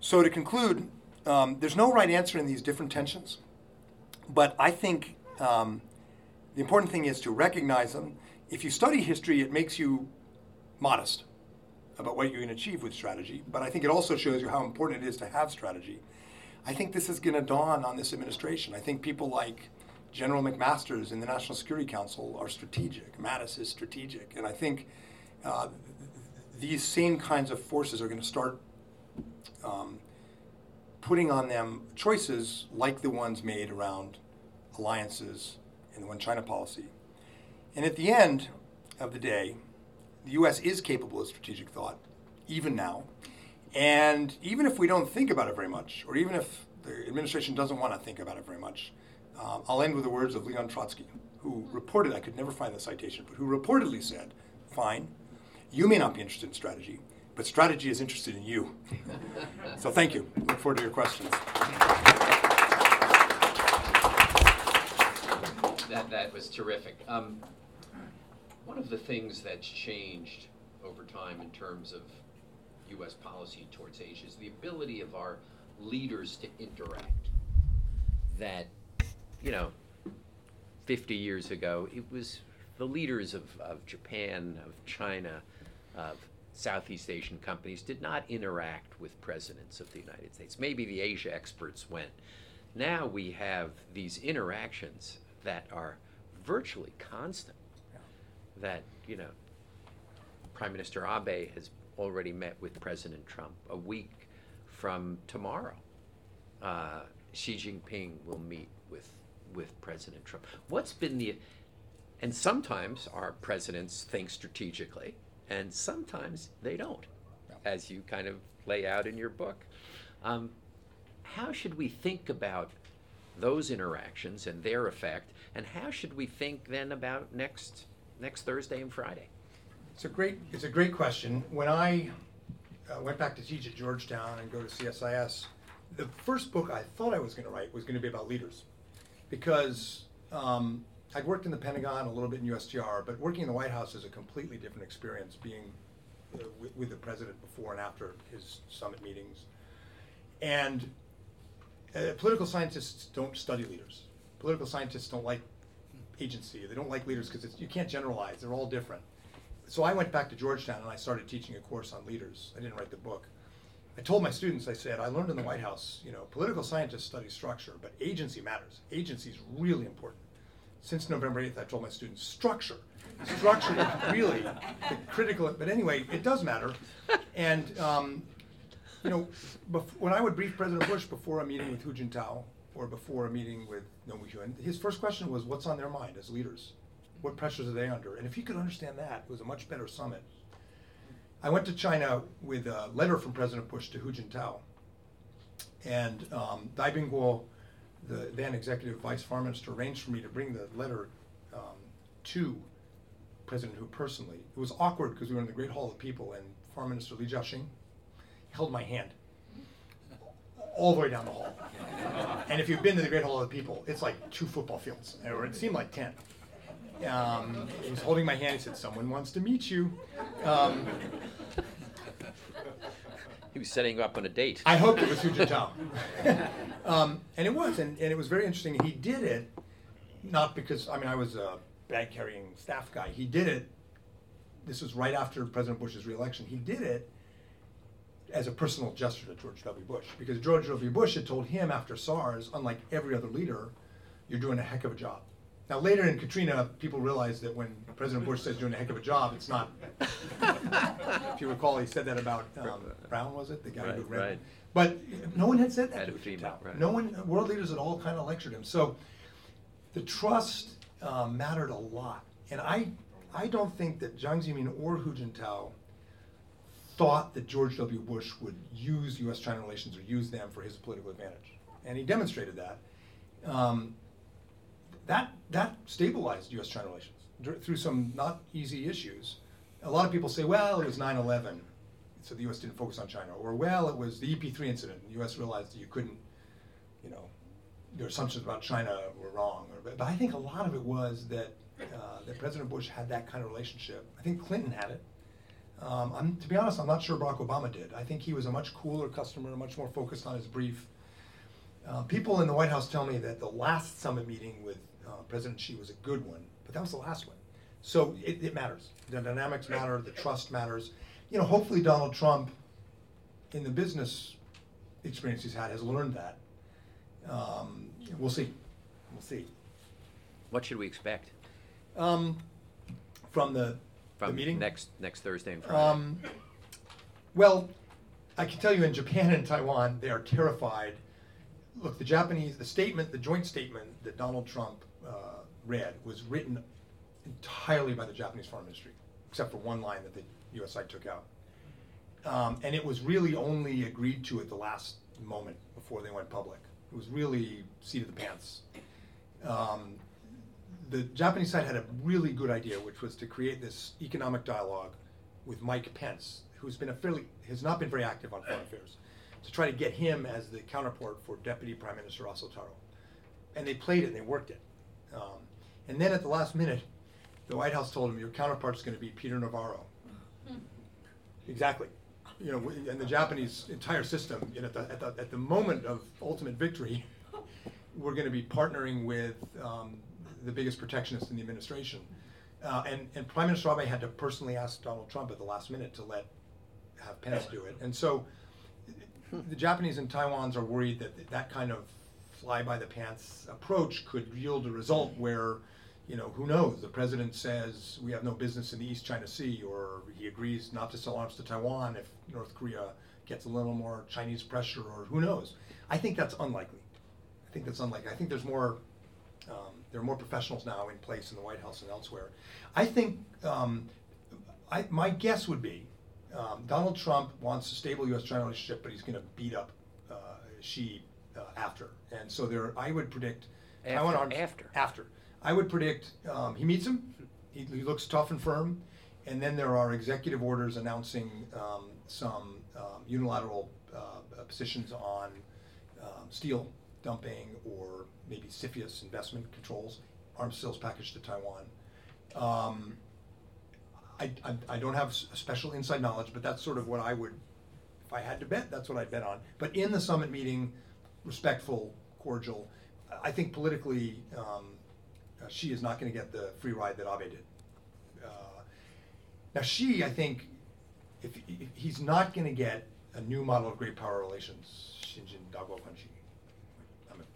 So to conclude, um, there's no right answer in these different tensions, but I think um, the important thing is to recognize them. If you study history, it makes you modest about what you can achieve with strategy, but I think it also shows you how important it is to have strategy. I think this is going to dawn on this administration. I think people like General McMaster's in the National Security Council are strategic. Mattis is strategic. And I think uh, these same kinds of forces are going to start um, putting on them choices like the ones made around alliances and the One China policy. And at the end of the day, the U.S. is capable of strategic thought, even now. And even if we don't think about it very much, or even if the administration doesn't want to think about it very much, um, I'll end with the words of Leon Trotsky, who reported, I could never find the citation, but who reportedly said, fine, you may not be interested in strategy, but strategy is interested in you. so thank you. Look forward to your questions. That, that was terrific. Um, one of the things that's changed over time in terms of U.S. policy towards Asia is the ability of our leaders to interact. That, you know, 50 years ago, it was the leaders of, of Japan, of China, of Southeast Asian companies did not interact with presidents of the United States. Maybe the Asia experts went. Now we have these interactions that are virtually constant. That, you know, Prime Minister Abe has already met with President Trump a week from tomorrow. Uh, Xi Jinping will meet with with President Trump. What's been the and sometimes our presidents think strategically and sometimes they don't, as you kind of lay out in your book. Um, how should we think about those interactions and their effect, and how should we think then about next next Thursday and Friday? It's a great it's a great question. When I uh, went back to teach at Georgetown and go to CSIS, the first book I thought I was going to write was going to be about leaders, because um, I'd worked in the Pentagon, a little bit in USTR, but working in the White House is a completely different experience being uh, with, with, the president before and after his summit meetings. And uh, political scientists don't study leaders. Political scientists don't like agency. They don't like leaders because you can't generalize. They're all different. So I went back to Georgetown and I started teaching a course on leaders. I didn't write the book. I told my students, I said, I learned in the White House, you know, political scientists study structure, but agency matters. Agency is really important since November 8th, I told my students, structure. Structure is really critical, but anyway, it does matter. And, um, you know, bef- when I would brief President Bush before a meeting with Hu Jintao or before a meeting with Roh Moo-hyun, his first question was, what's on their mind as leaders? What pressures are they under? And if he could understand that, it was a much better summit. I went to China with a letter from President Bush to Hu Jintao. And um, Dai Bingguo, the then executive vice foreign minister, arranged for me to bring the letter um, to President Hu personally. It was awkward because we were in the Great Hall of People, and Foreign Minister Li Zhaoxing held my hand all the way down the hall. and if you've been to the Great Hall of the People, it's like two football fields, or it seemed like ten. Um, he was holding my hand. He said, "Someone wants to meet you." Um, He was setting you up on a date. I hoped it was Hu Jintao. um, and it was, and, and it was very interesting. He did it not because I mean I was a bag carrying staff guy. He did it. This was right after President Bush's reelection. He did it as a personal gesture to George W. Bush because George W. Bush had told him after SARS, unlike every other leader, you're doing a heck of a job. Now later in Katrina, people realized that when President Bush says doing a heck of a job, it's not. if you recall, he said that about um, Brown, was it the guy who Right, read? right. But no one had said that Had to female, right. No one, world leaders at all, kind of lectured him. So the trust um, mattered a lot, and I, I don't think that Jiang Zemin or Hu Jintao thought that George W. Bush would use U.S.-China relations or use them for his political advantage, and he demonstrated that. Um, that that stabilized U.S.-China relations through some not easy issues. A lot of people say, well, it was 9/11, so the U.S. didn't focus on China, or well, it was the EP3 incident. The U.S. realized that you couldn't, you know, your assumptions about China were wrong. But I think a lot of it was that uh, that President Bush had that kind of relationship. I think Clinton had it. Um, I'm, to be honest, I'm not sure Barack Obama did. I think he was a much cooler customer, much more focused on his brief. Uh, people in the White House tell me that the last summit meeting with uh, President Xi was a good one, but that was the last one. So it, it matters. The dynamics matter, the trust matters. You know, hopefully Donald Trump, in the business experience he's had, has learned that. Um, we'll see. We'll see. What should we expect Um, from the, the from meeting? next next Thursday and Friday? Um, well, I can tell you in Japan and Taiwan, they are terrified. Look, the Japanese, the statement, the joint statement that Donald Trump uh, read was written entirely by the Japanese Foreign Ministry, except for one line that the U.S. side took out. Um, and it was really only agreed to at the last moment before they went public. It was really seat of the pants. Um, the Japanese side had a really good idea, which was to create this economic dialogue with Mike Pence, who's been a fairly has not been very active on foreign affairs, to try to get him as the counterpart for Deputy Prime Minister Aso Taro. And they played it and they worked it. Um, and then at the last minute, the White House told him, "Your counterpart's going to be Peter Navarro." Exactly. You know, and the Japanese entire system, you know, at the, at the, at the moment of ultimate victory, we're going to be partnering with um, the biggest protectionist in the administration. Uh, and, and Prime Minister Abe had to personally ask Donald Trump at the last minute to let have Pence do it. And so the Japanese and Taiwans are worried that that kind of fly by the pants approach could yield a result where, you know, who knows? The president says we have no business in the East China Sea, or he agrees not to sell arms to Taiwan if North Korea gets a little more Chinese pressure, or who knows? I think that's unlikely. I think that's unlikely. I think there's more. There are more professionals now in place in the White House and elsewhere. I think um, I, my guess would be um, Donald Trump wants a stable U.S.-China relationship, but he's going to beat up uh, Xi uh, after. And so there, I would predict Taiwan After- arms after. After, I would predict um, he meets him. He, he looks tough and firm, and then there are executive orders announcing um, some um, unilateral uh, positions on um, steel dumping or maybe CFIUS investment controls, arms sales package to Taiwan. Um, I, I, I don't have special inside knowledge, but that's sort of what I would, if I had to bet, that's what I'd bet on. But in the summit meeting, respectful, cordial. I think politically, um, uh, Xi is not going to get the free ride that Abe did. Uh, now, Xi, I think, if, if he's not going to get a new model of great power relations, Shinjin Dago Fanshi.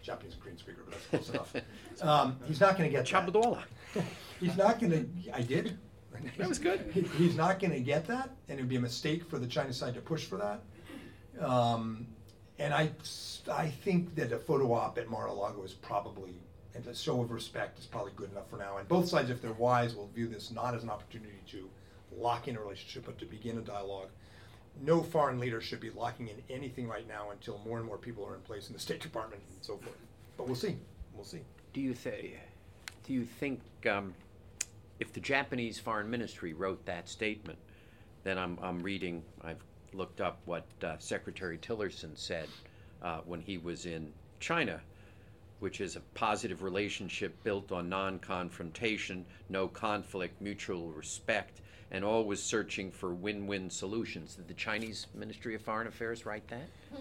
Japanese and Korean speaker, but that's close enough. Um, he's not going to get that. Chabudola. He's not going to. I did. That was good. He- He's not going to get that, and it would be a mistake for the Chinese side to push for that. Um, and I think that a photo op at Mar-a-Lago is probably, and a show of respect is probably good enough for now. And both sides, if they're wise, will view this not as an opportunity to lock in a relationship, but to begin a dialogue. No foreign leader should be locking in anything right now until more and more people are in place in the State Department and so forth. But we'll see. We'll see. Do you think? Do you think um, if the Japanese Foreign Ministry wrote that statement, then I'm, I'm reading. I've looked up what uh, Secretary Tillerson said uh, when he was in China, which is a positive relationship built on non-confrontation, no conflict, mutual respect, and always searching for win-win solutions. Did the Chinese Ministry of Foreign Affairs write that?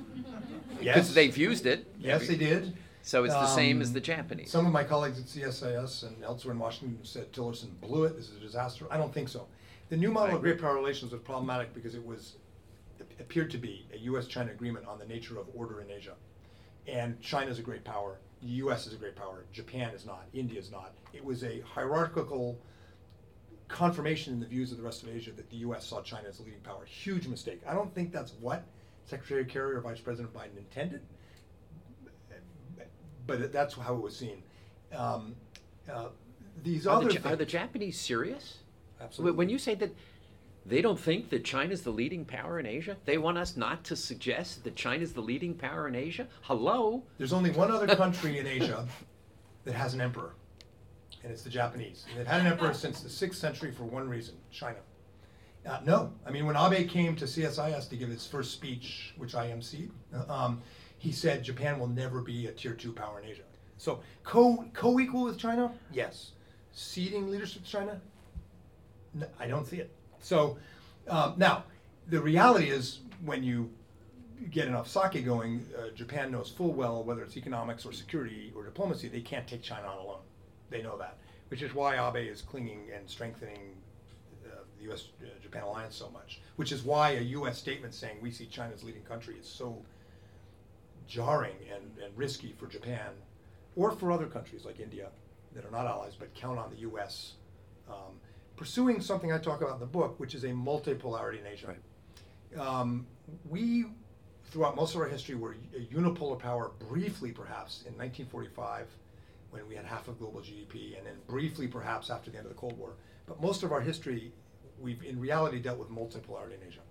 Because Yes. they've used it. Yes, they did. So it's the same as Um, the Japanese. Some of my colleagues at CSIS and elsewhere in Washington said Tillerson blew it. This is a disaster. I don't think so. The new model of great power relations was problematic because it was it appeared to be a U.S.-China agreement on the nature of order in Asia, and China is a great power. The U.S. is a great power. Japan is not. India is not. It was a hierarchical confirmation in the views of the rest of Asia that the U.S. saw China as a leading power. Huge mistake. I don't think that's what Secretary Kerry or Vice President Biden intended but that's how it was seen. Um, uh, these Are other the, Ja- are the Japanese serious? Absolutely. When you say that they don't think that China's the leading power in Asia, they want us not to suggest that China's the leading power in Asia? Hello? There's only one other country in Asia that has an emperor, and it's the Japanese. And they've had an emperor since the sixth century for one reason: China. Uh, no, I mean when Abe came to CSIS to give his first speech, which I emceed, uh, um, he said Japan will never be a tier two power in Asia. So co co equal with China, yes. Ceding leadership to China, No, I don't see it. So um, now, the reality is when you get enough sake going, uh, Japan knows full well whether it's economics or security or diplomacy, they can't take China on alone. They know that, which is why Abe is clinging and strengthening uh, the U.S.-Japan alliance so much. Which is why a U.S. statement saying we see China as leading country is so jarring and, and risky for Japan or for other countries like India that are not allies but count on the U.S. Um, pursuing something I talk about in the book, which is a multipolarity in Asia. Um, we, throughout most of our history, were a unipolar power briefly, perhaps, in 1945 when we had half of global GDP, and then briefly, perhaps, after the end of the Cold War. But most of our history, we've in reality dealt with multipolarity in Asia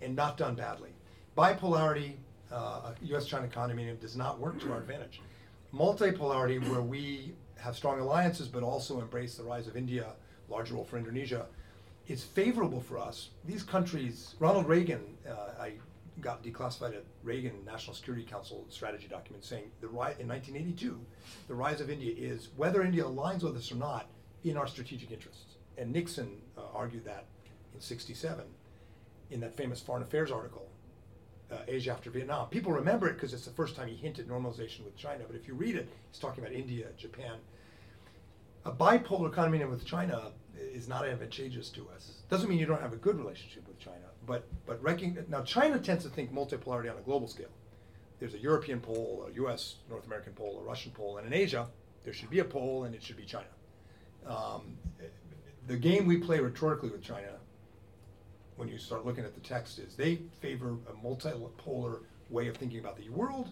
and not done badly. Bipolarity, uh, U.S.-China condominium does not work to our advantage. Multipolarity, where we have strong alliances but also embrace the rise of India, larger role for Indonesia, is favorable for us. These countries, Ronald Reagan, uh, I got declassified at Reagan National Security Council strategy document saying the ri- in 1982, the rise of India is whether India aligns with us or not in our strategic interests. And Nixon uh, argued that in '67 in that famous Foreign Affairs article, uh, Asia after Vietnam. People remember it because it's the first time he hinted normalization with China. But if you read it, he's talking about India, Japan. A bipolar economy with China is not advantageous to us. Doesn't mean you don't have a good relationship with China, but but now China tends to think multipolarity on a global scale. There's a European pole, a U.S. North American pole, a Russian pole, and in Asia there should be a pole, and it should be China. Um, the game we play rhetorically with China when you start looking at the text is they favor a multipolar way of thinking about the world,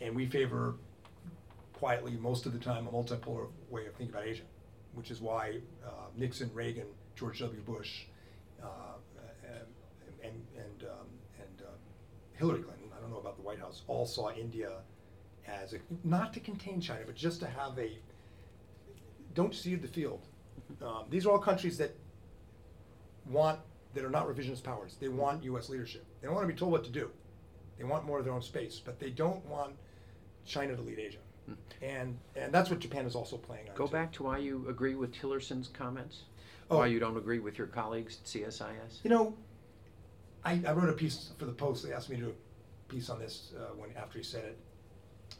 and we favor quietly most of the time a multipolar way of thinking about Asia, which is why uh, Nixon, Reagan, George W. Bush, uh, Hillary Clinton. I don't know about the White House. All saw India as a, not to contain China, but just to have a don't cede the field. Um, these are all countries that want that are not revisionist powers. They want U.S. leadership. They don't want to be told what to do. They want more of their own space, but they don't want China to lead Asia. And and that's what Japan is also playing on. Go too. back to why you agree with Tillerson's comments? Oh. Why you don't agree with your colleagues at CSIS? You know, I, I wrote a piece for the Post. They asked me to do a piece on this uh, when after he said it.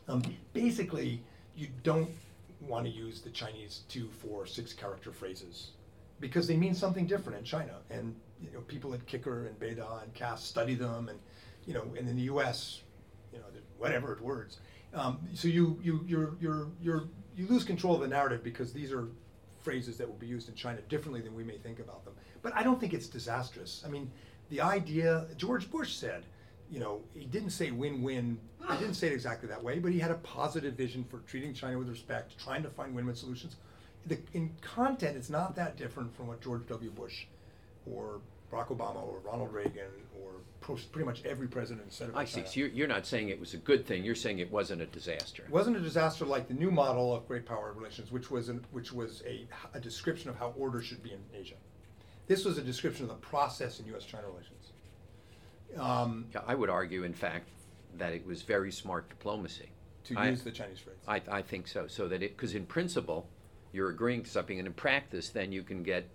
Um, basically, you don't want to use the Chinese two, four, six character phrases because they mean something different in China. And you know, people at Kicker and Beida and CASS study them, and you know, and in the U.S., you know, whatever words. Um, so you you you're you're you're you lose control of the narrative because these are phrases that will be used in China differently than we may think about them. But I don't think it's disastrous. I mean, the idea George Bush said, you know, he didn't say win-win. He didn't say it exactly that way, but he had a positive vision for treating China with respect, trying to find win-win solutions. The, in content, it's not that different from what George W. Bush or Barack Obama or Ronald Reagan or pretty much every president set I see. So you're, you're not saying it was a good thing. You're saying it wasn't a disaster. It wasn't a disaster like the new model of great power relations, which was an, which was a, a description of how order should be in Asia. This was a description of the process in U.S.-China relations. Um, Yeah, I would argue, in fact, that it was very smart diplomacy. to I- use the Chinese phrase. I, I think so. So that it, because in principle, you're agreeing to something, and in practice, then you can get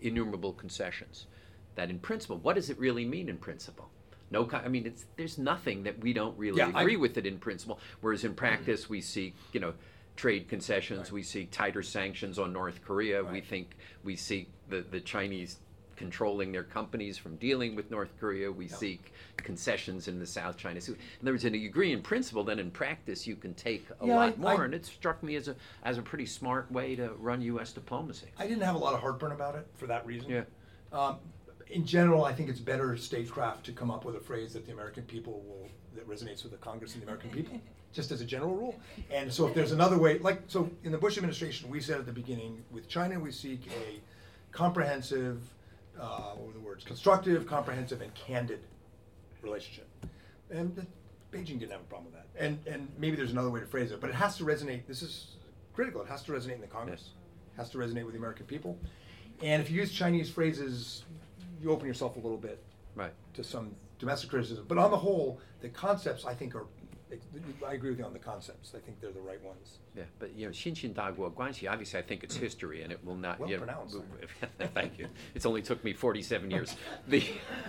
innumerable concessions. That in principle, what does it really mean in principle? No, I mean, it's there's nothing that we don't really Yeah, I- agree with it in principle. Whereas in practice, we see, you know, trade concessions. Right. We see tighter sanctions on North Korea. We think we seek the the Chinese controlling their companies from dealing with North Korea. We Yeah. seek concessions in the South China Sea. In other words, in you agree in principle, then in practice you can take a Yeah, lot I- more. I- and it struck me as a as a pretty smart way to run U.S. diplomacy. I didn't have a lot of heartburn about it for that reason. Yeah. Um, in general, I think it's better statecraft to come up with a phrase that the American people will that resonates with the Congress and the American people, just as a general rule. And so, if there's another way, like so, in the Bush administration, we said at the beginning, with China, we seek a comprehensive, uh, what were the words? Constructive, comprehensive, and candid relationship. And the, Beijing didn't have a problem with that. And and maybe there's another way to phrase it, but it has to resonate. This is critical. It has to resonate in the Congress. Has to resonate with the American people. And if you use Chinese phrases, you open yourself a little bit Right. to some domestic criticism. But on the whole, the concepts I think are I agree with you on the concepts. I think they're the right ones. Yeah, but you know, Shinshin Dagwa Guanxi, obviously I think it's history and it will not... Well you know, pronounced. thank you. It's only took me 47 years. the,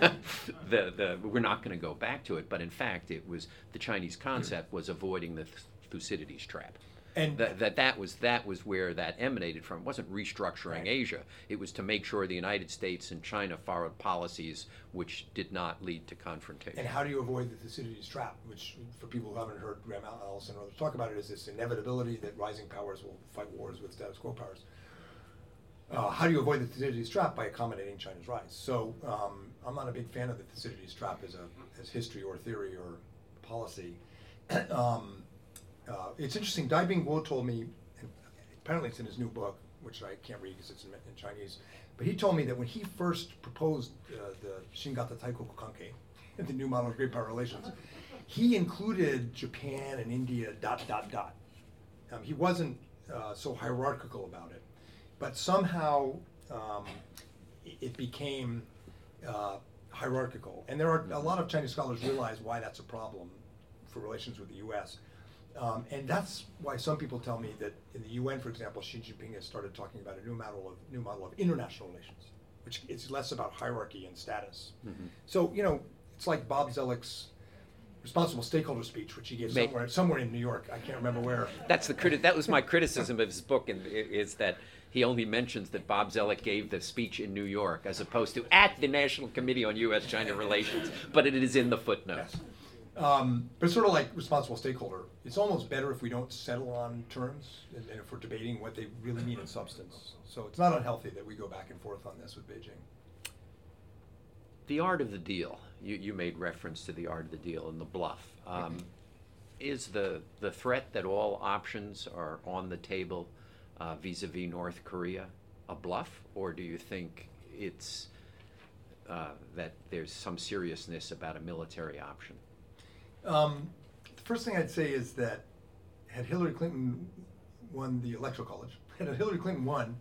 the, the, we're not going to go back to it, but in fact it was, the Chinese concept was avoiding the Thucydides trap. And That, that that was that was where that emanated from. It wasn't restructuring Right. Asia. It was to make sure the United States and China followed policies which did not lead to confrontation. And how do you avoid the Thucydides trap, which, for people who haven't heard Graham Allison or others talk about it, is this inevitability that rising powers will fight wars with status quo powers. Uh, how do you avoid the Thucydides trap by accommodating China's rise? So um, I'm not a big fan of the Thucydides trap as a as history or theory or policy. um, uh, it's interesting. Dai Bingguo told me, and apparently it's in his new book, which I can't read because it's in, in Chinese. But he told me that when he first proposed uh, the Shingata Taikoku Kanke, the new model of great power relations, he included Japan and India dot dot dot. Um, he wasn't uh, so hierarchical about it, but somehow um, it, became uh, hierarchical. And there are a lot of Chinese scholars realize why that's a problem for relations with the U.S. Um, and that's why some people tell me that in the UN, for example, Xi Jinping has started talking about a new model of new model of international relations, which is less about hierarchy and status. So you know, it's like Bob Zoellick's responsible stakeholder speech, which he gave somewhere somewhere in New York. I can't remember where. That's the criti- That was my criticism of his book, and is that he only mentions that Bob Zoellick gave the speech in New York, as opposed to at the National Committee on U.S.-China Relations. But it is in the footnotes. Yes. Um, but sort of like responsible stakeholder. It's almost better if we don't settle on terms and, and if we're debating what they really mean in substance. So it's not unhealthy that we go back and forth on this with Beijing. The art of the deal. You, you made reference to the art of the deal and the bluff. Um, is the the threat that all options are on the table uh, vis-a-vis North Korea a bluff, or do you think it's uh, that there's some seriousness about a military option? Um, the first thing I'd say is that had Hillary Clinton won the electoral college, had Hillary Clinton won,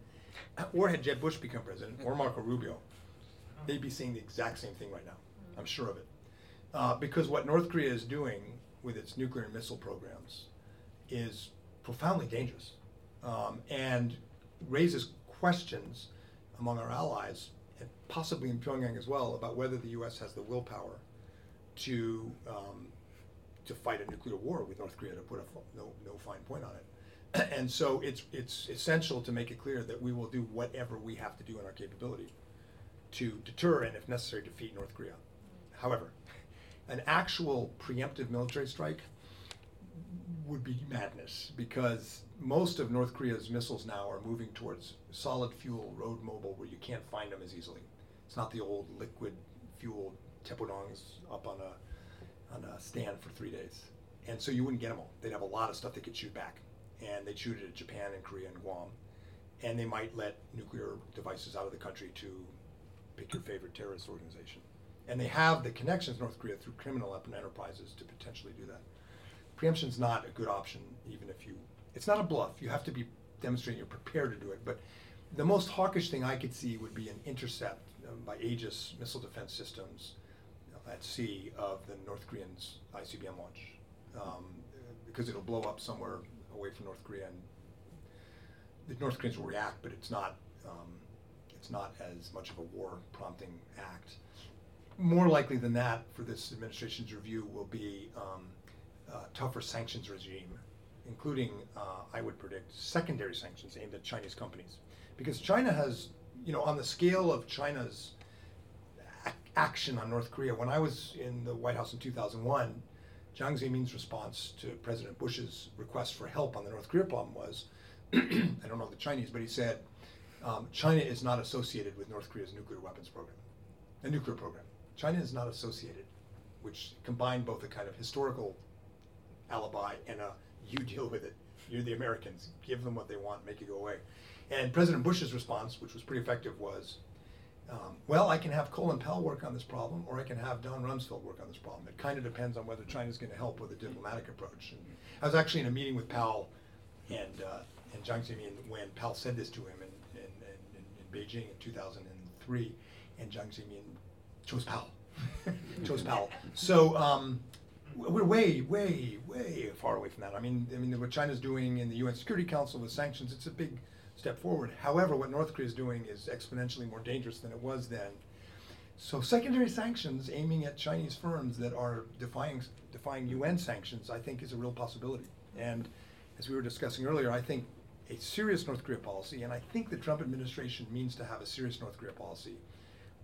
or had Jeb Bush become president, or Marco Rubio, they'd be saying the exact same thing right now. I'm sure of it. Uh, because what North Korea is doing with its nuclear and missile programs is profoundly dangerous um, and raises questions among our allies, and possibly in Pyongyang as well, about whether the U.S. has the willpower to um, to fight a nuclear war with North Korea. To put a no no fine point on it, and so it's it's essential to make it clear that we will do whatever we have to do in our capability to deter and, if necessary, defeat North Korea. However, an actual preemptive military strike would be madness because most of North Korea's missiles now are moving towards solid fuel road mobile where you can't find them as easily. It's not the old liquid fuel Taepodongs up on a on a stand for three days. And so you wouldn't get them all. They'd have a lot of stuff they could shoot back. And they'd shoot it at Japan and Korea and Guam. And they might let nuclear devices out of the country to pick your favorite terrorist organization. And they have the connections North Korea through criminal enterprises to potentially do that. Preemption's not a good option, even if you, it's not a bluff. You have to be demonstrating you're prepared to do it. But the most hawkish thing I could see would be an intercept um, by Aegis missile defense systems at sea of the North Koreans' ICBM launch, um, because it'll blow up somewhere away from North Korea, and the North Koreans will react, but it's not um, it's not as much of a war prompting act. More likely than that, for this administration's review, will be um, tougher sanctions regime, including uh, I would predict secondary sanctions aimed at Chinese companies, because China has you know on the scale of China's action on North Korea. When I was in the White House in 2001, Jiang Zemin's response to President Bush's request for help on the North Korea problem was, I don't know the Chinese, but he said, um, China is not associated with North Korea's nuclear weapons program, a nuclear program. China is not associated, which combined both a kind of historical alibi and a you deal with it. You're the Americans. Give them what they want, make it go away. And President Bush's response, which was pretty effective, was um, well, I can have Colin Powell work on this problem, or I can have Don Rumsfeld work on this problem. It kind of depends on whether China's going to help with a diplomatic approach. And I was actually in a meeting with Powell and uh, and Jiang Zemin when Powell said this to him in, in, in, in Beijing in 2003, and Jiang Zemin chose Powell. chose Powell. So um, we're way, way, way far away from that. I mean, I mean, what China's doing in the UN Security Council with sanctions, it's a big step forward. However, what North Korea is doing is exponentially more dangerous than it was then. So secondary sanctions aiming at Chinese firms that are defying defying UN sanctions, I think, is a real possibility. And as we were discussing earlier, I think a serious North Korea policy, and I think the Trump administration means to have a serious North Korea policy,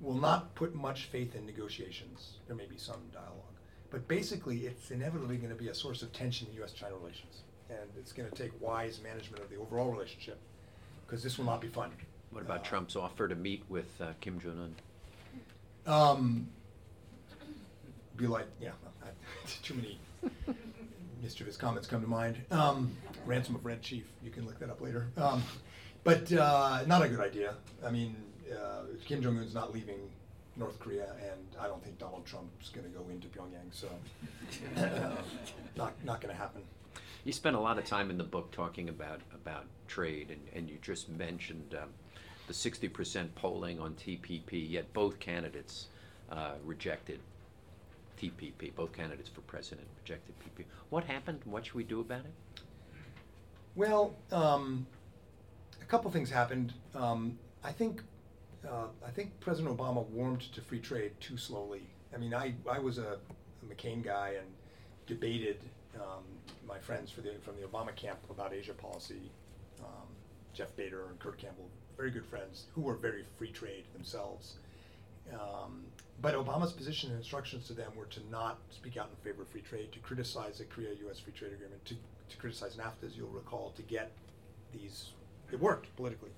will not put much faith in negotiations. There may be some dialogue, but basically, it's inevitably going to be a source of tension in U.S.-China relations, and it's going to take wise management of the overall relationship because this will not be fun. What about Trump's offer to meet with uh, Kim Jong Un? Um, be like, yeah, I, too many mischievous comments come to mind. Um, ransom of Red Chief, you can look that up later. Um, but uh, not a good idea. I mean, uh, Kim Jong Un's not leaving North Korea, and I don't think Donald Trump's going to go into Pyongyang. So, uh, not not going to happen. You spent a lot of time in the book talking about about trade, and, and you just mentioned um, the 60% polling on TPP. Yet both candidates uh, rejected TPP. Both candidates for president rejected TPP. What happened? What should we do about it? Well, um, a couple things happened. Um, I think uh, I think President Obama warmed to free trade too slowly. I mean, I, I was a, a McCain guy and debated um, my friends the, from the Obama camp about Asia policy, um, Jeff Bader and Kurt Campbell, very good friends who were very free trade themselves. Um, but Obama's position and instructions to them were to not speak out in favor of free trade, to criticize the Korea-U.S. free trade agreement, to, to criticize NAFTA, as you'll recall, to get these. It worked politically.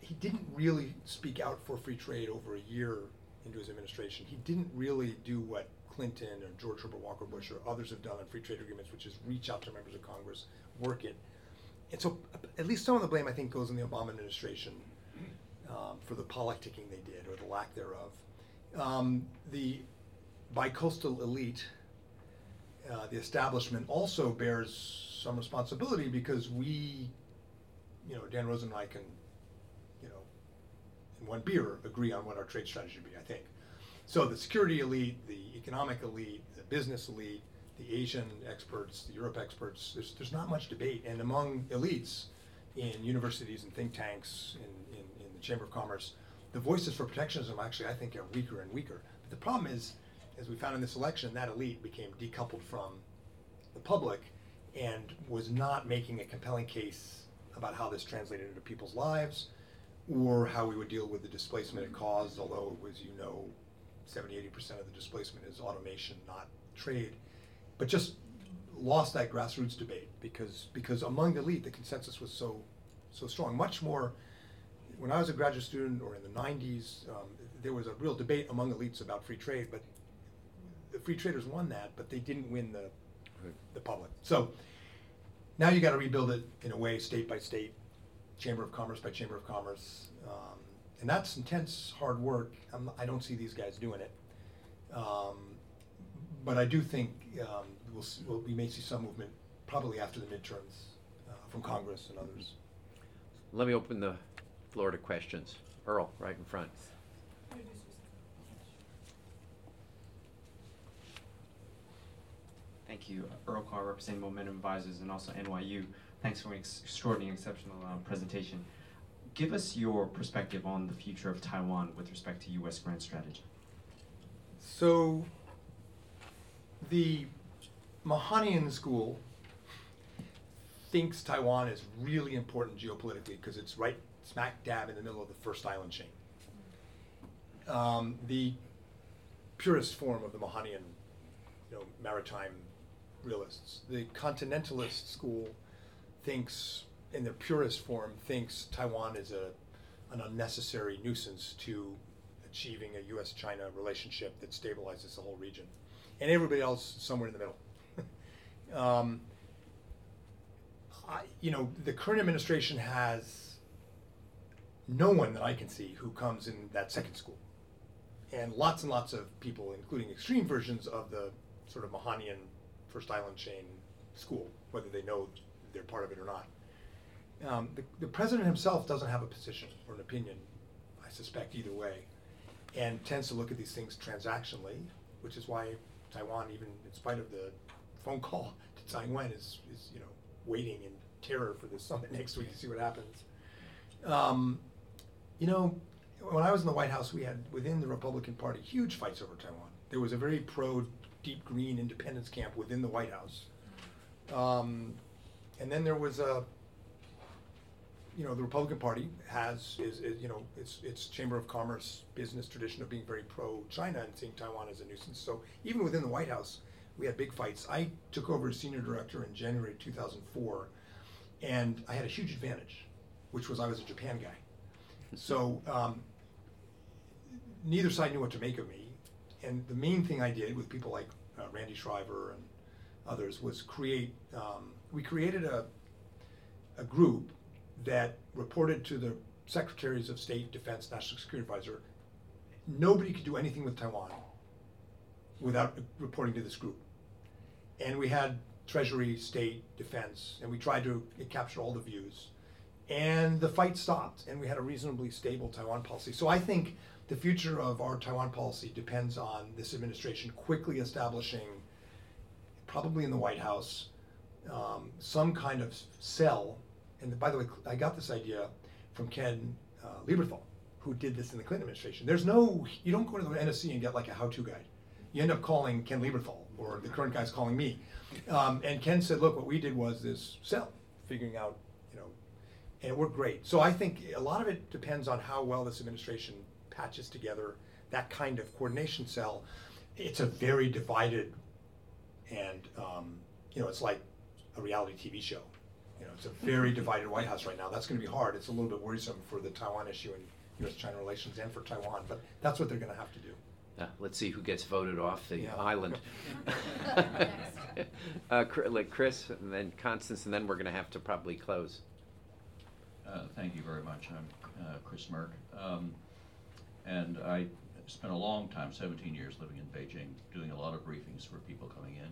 He didn't really speak out for free trade over a year into his administration. He didn't really do what Clinton or George Herbert Walker Bush or others have done on free trade agreements, which is reach out to members of Congress, work it. And so, at least some of the blame I think goes in the Obama administration um, for the politicking they did or the lack thereof. Um, the bicoastal elite, uh, the establishment, also bears some responsibility because we, you know, Dan Rosen and I can, you know, in one beer agree on what our trade strategy should be. I think. So the security elite, the economic elite, the business elite, the Asian experts, the Europe experts, there's, there's not much debate. And among elites in universities and think tanks, in, in, in the Chamber of Commerce, the voices for protectionism actually, I think, are weaker and weaker. But the problem is, as we found in this election, that elite became decoupled from the public and was not making a compelling case about how this translated into people's lives or how we would deal with the displacement it caused, although it was, you know, 70, 80% of the displacement is automation, not trade, but just lost that grassroots debate because because among the elite the consensus was so so strong. Much more when I was a graduate student or in the 90s, um, there was a real debate among elites about free trade, but the free traders won that, but they didn't win the the public. So now you got to rebuild it in a way, state by state, chamber of commerce by chamber of commerce. Um, and that's intense hard work. I'm, I don't see these guys doing it. Um, but I do think um, we'll, see, we'll, we may see some movement probably after the midterms uh, from Congress and others. Let me open the floor to questions. Earl, right in front. Thank you. Earl Carr, representing Momentum Advisors and also NYU. Thanks for an ex- extraordinary, exceptional uh, presentation. Give us your perspective on the future of Taiwan with respect to U.S. grand strategy. So, the Mahanian school thinks Taiwan is really important geopolitically because it's right smack dab in the middle of the first island chain. Um, the purest form of the Mahanian, you know, maritime realists. The continentalist school thinks, in their purest form, thinks Taiwan is a an unnecessary nuisance to achieving a U.S.-China relationship that stabilizes the whole region, and everybody else somewhere in the middle. um, I, you know, the current administration has no one that I can see who comes in that second school, and lots and lots of people, including extreme versions of the sort of Mahanian First Island Chain school, whether they know they're part of it or not. Um, the, the president himself doesn't have a position or an opinion, I suspect, either way, and tends to look at these things transactionally, which is why Taiwan, even in spite of the phone call to Tsai Ing-wen, is, is you know waiting in terror for this summit next week to see what happens. Um, you know, when I was in the White House, we had within the Republican Party huge fights over Taiwan. There was a very pro deep green independence camp within the White House. Um, and then there was a, you know, the Republican Party has is, is, you know its its Chamber of Commerce business tradition of being very pro China and seeing Taiwan as a nuisance. So even within the White House, we had big fights. I took over as senior director in January 2004, and I had a huge advantage, which was I was a Japan guy. So um, neither side knew what to make of me, and the main thing I did with people like uh, Randy Schriver and others was create. Um, we created a a group that reported to the secretaries of state, defense, national security advisor. Nobody could do anything with Taiwan without reporting to this group. And we had Treasury, State, Defense, and we tried to capture all the views. And the fight stopped, and we had a reasonably stable Taiwan policy. So I think the future of our Taiwan policy depends on this administration quickly establishing, probably in the White House, um, some kind of cell. And by the way, I got this idea from Ken uh, Lieberthal, who did this in the Clinton administration. There's no, you don't go to the NSC and get like a how-to guide. You end up calling Ken Lieberthal, or the current guy's calling me. Um, and Ken said, look, what we did was this cell, figuring out, you know, and it worked great. So I think a lot of it depends on how well this administration patches together that kind of coordination cell. It's a very divided, and um, you know, it's like a reality TV show. You know, it's a very divided White House right now. That's going to be hard. It's a little bit worrisome for the Taiwan issue and U.S.-China relations and for Taiwan, but that's what they're going to have to do. Uh, let's see who gets voted off the Yeah. island. uh, like Chris, and then Constance, and then we're going to have to probably close. Uh, Thank you very much. I'm uh, Chris Merck. Um, And I spent a long time, 17 years living in Beijing, doing a lot of briefings for people coming in.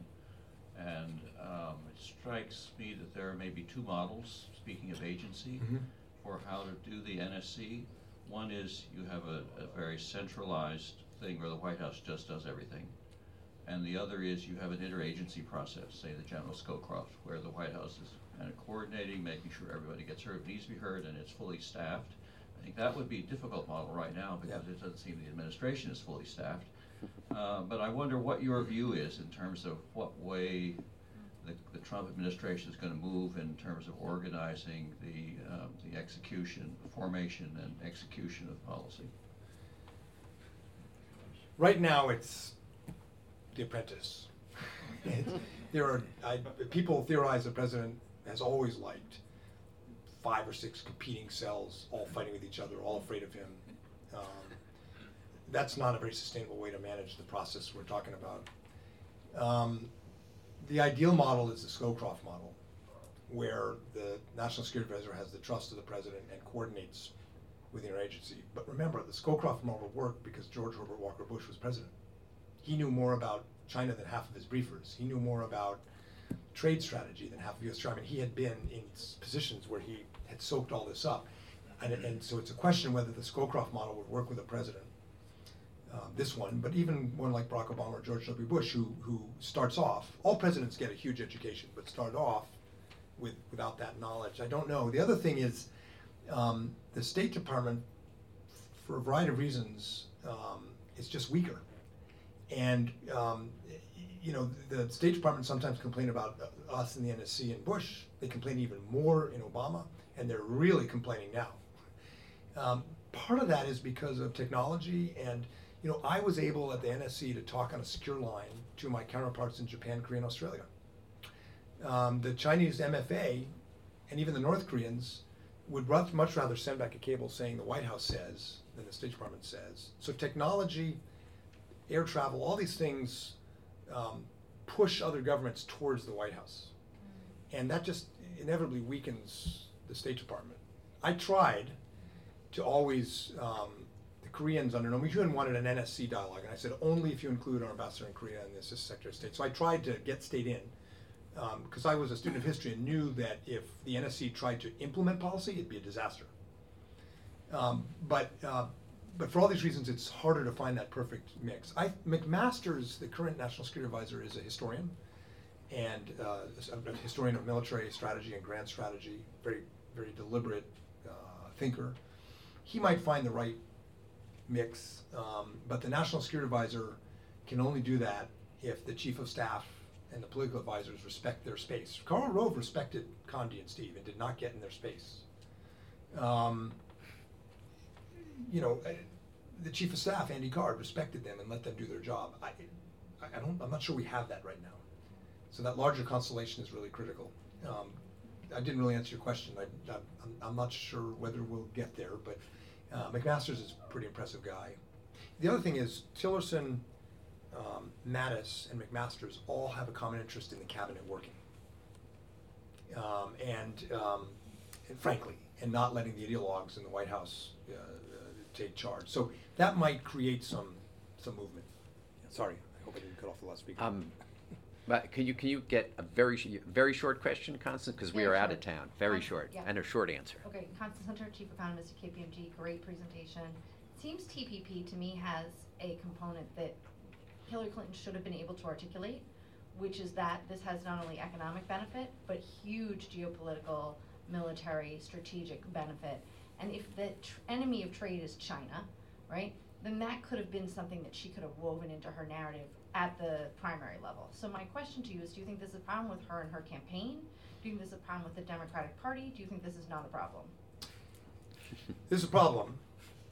And um, it strikes me that there are maybe two models, speaking of agency, Mhm. for how to do the NSC. One is you have a, a very centralized thing where the White House just does everything. And the other is you have an interagency process, say the General Scowcroft, where the White House is kind of coordinating, making sure everybody gets heard, needs to be heard, and it's fully staffed. I think that would be a difficult model right now because Yeah. it doesn't seem the administration is fully staffed. Uh, but I wonder what your view is in terms of what way the, the Trump administration is going to move in terms of organizing the, um, the execution, the formation and execution of policy. Right now, it's The Apprentice. It's- there are I, people theorize the president has always liked five or six competing cells, all fighting with each other, all afraid of him. Um, that's not a very sustainable way to manage the process we're talking about. Um, the ideal model is the Scowcroft model, where the national security advisor has the trust of the president and coordinates with the interagency. But remember, the Scowcroft model worked because George Herbert Walker Bush was president. He knew more about China than half of his briefers. He knew more about trade strategy than half of U.S. China. I mean, he had been in positions where he had soaked all this up. And, and so it's a question whether the Scowcroft model would work with a president. Um, this one, but even one like Barack Obama or George W. Bush, who, who starts off, all presidents get a huge education, but start off with, without that knowledge. I don't know. The other thing is, um, the State Department, for a variety of reasons, um, is just weaker. And, um, you know, the State Department sometimes complain about us in the NSC and Bush. They complain even more in Obama, and they're really complaining now. Um, part of that is because of technology, and you know, I was able at the NSC to talk on a secure line to my counterparts in Japan, Korea, and Australia. Um, the Chinese MFA and even the North Koreans would much rather send back a cable saying the White House says than the State Department says. So technology, air travel, all these things um, push other governments towards the White House, and that just inevitably weakens the State Department. I tried to always um, Koreans under Roh Moo-hyun wanted an NSC dialogue, and I said only if you include our ambassador in Korea and the assistant secretary of state. So I tried to get state in because I was a student of history and knew that if the NSC tried to implement policy, it'd be a disaster. Um, but uh, but for all these reasons, it's harder to find that perfect mix. I, McMaster's, the current national security advisor, is a historian and uh, a a historian of military strategy and grand strategy, very very deliberate uh, thinker. He might find the right mix, um, but the national security advisor can only do that if the chief of staff and the political advisors respect their space. Karl Rove respected Condi and Steve and did not get in their space. Um, you know, the chief of staff, Andy Card, respected them and let them do their job. I, I don't, I'm not sure we have that right now. So that larger constellation is really critical. Um, I didn't really answer your question. I, I'm not sure whether we'll get there, but uh, McMaster's is a pretty impressive guy. The other thing is Tillerson, um, Mattis, and McMaster's all have a common interest in the cabinet working. Um, and, um, and frankly, and not letting the ideologues in the White House uh, uh, take charge. So that might create some some movement. Sorry, I hope I didn't cut off the last speaker. Um, But can you, can you get a very, sh- very short question, Constance, because we Yeah, are out of sure. town, very Um, short, yeah. and a short answer. Okay, Constance Hunter, Chief Economist at KPMG, great presentation. Seems TPP to me has a component that Hillary Clinton should have been able to articulate, which is that this has not only economic benefit, but huge geopolitical, military, strategic benefit. And if the tr- enemy of trade is China, right, then that could have been something that she could have woven into her narrative at the primary level. So my question to you is, do you think this is a problem with her and her campaign? Do you think this is a problem with the Democratic Party? Do you think this is not a problem? This is a problem.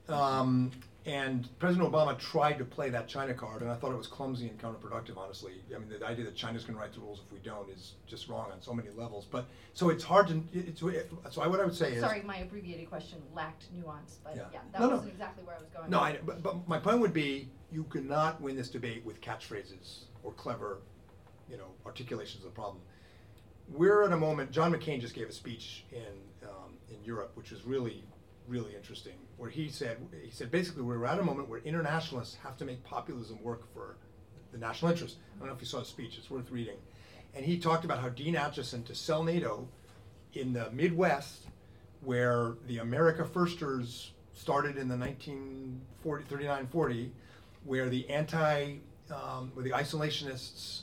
Um, and President Obama tried to play that China card, and I thought it was clumsy and counterproductive, honestly. I mean, the idea that China's going to write the rules if we don't is just wrong on so many levels. But so it's hard to. It's, so I, what I would say is. Sorry, my abbreviated question lacked nuance, but Yeah. yeah, that No, no. wasn't exactly where I was going. No, I, but, but my point would be, you cannot win this debate with catchphrases or clever, you know, articulations of the problem. We're at a moment. John McCain just gave a speech in um, in Europe, which was really, really interesting, where he said he said basically we're at a moment where internationalists have to make populism work for the national interest. I don't know if you saw his speech; it's worth reading. And he talked about how Dean Acheson to sell NATO in the Midwest, where the America Firsters started in the 1940, 39, 40, where the anti, um, where the isolationists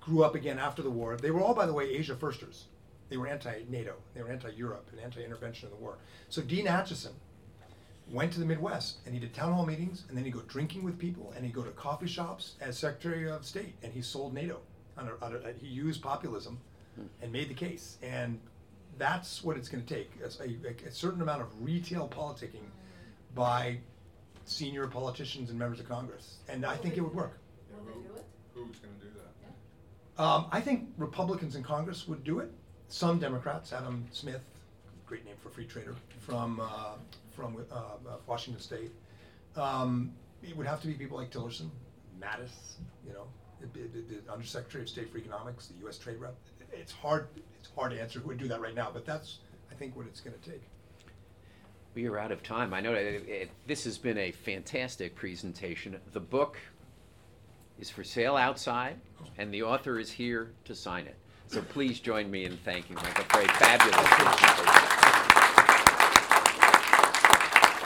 grew up again after the war. They were all, by the way, Asia Firsters. They were anti-NATO, they were anti-Europe, and anti-intervention in the war. So Dean Acheson went to the Midwest and he did town hall meetings, and then he'd go drinking with people, and he'd go to coffee shops as Secretary of State, and he sold NATO. On a, on a, he used populism and made the case, and that's what it's going to take a, a, a certain amount of retail politicking by senior politicians and members of Congress, and I think it would work. Will they do it? Who's gonna do that? Um, I think Republicans in Congress would do it some Democrats, Adam Smith, great name for a free trader from uh, from uh, uh, Washington State. Um, it would have to be people like Tillerson, Mattis, you know, the Undersecretary of State for Economics, the U.S. Trade Rep. It's hard. It's hard to answer who would do that right now, but that's I think what it's going to take. We are out of time. I know it, it, this has been a fantastic presentation. The book is for sale outside, oh. and the author is here to sign it. So please join me in thanking Michael for a fabulous presentation.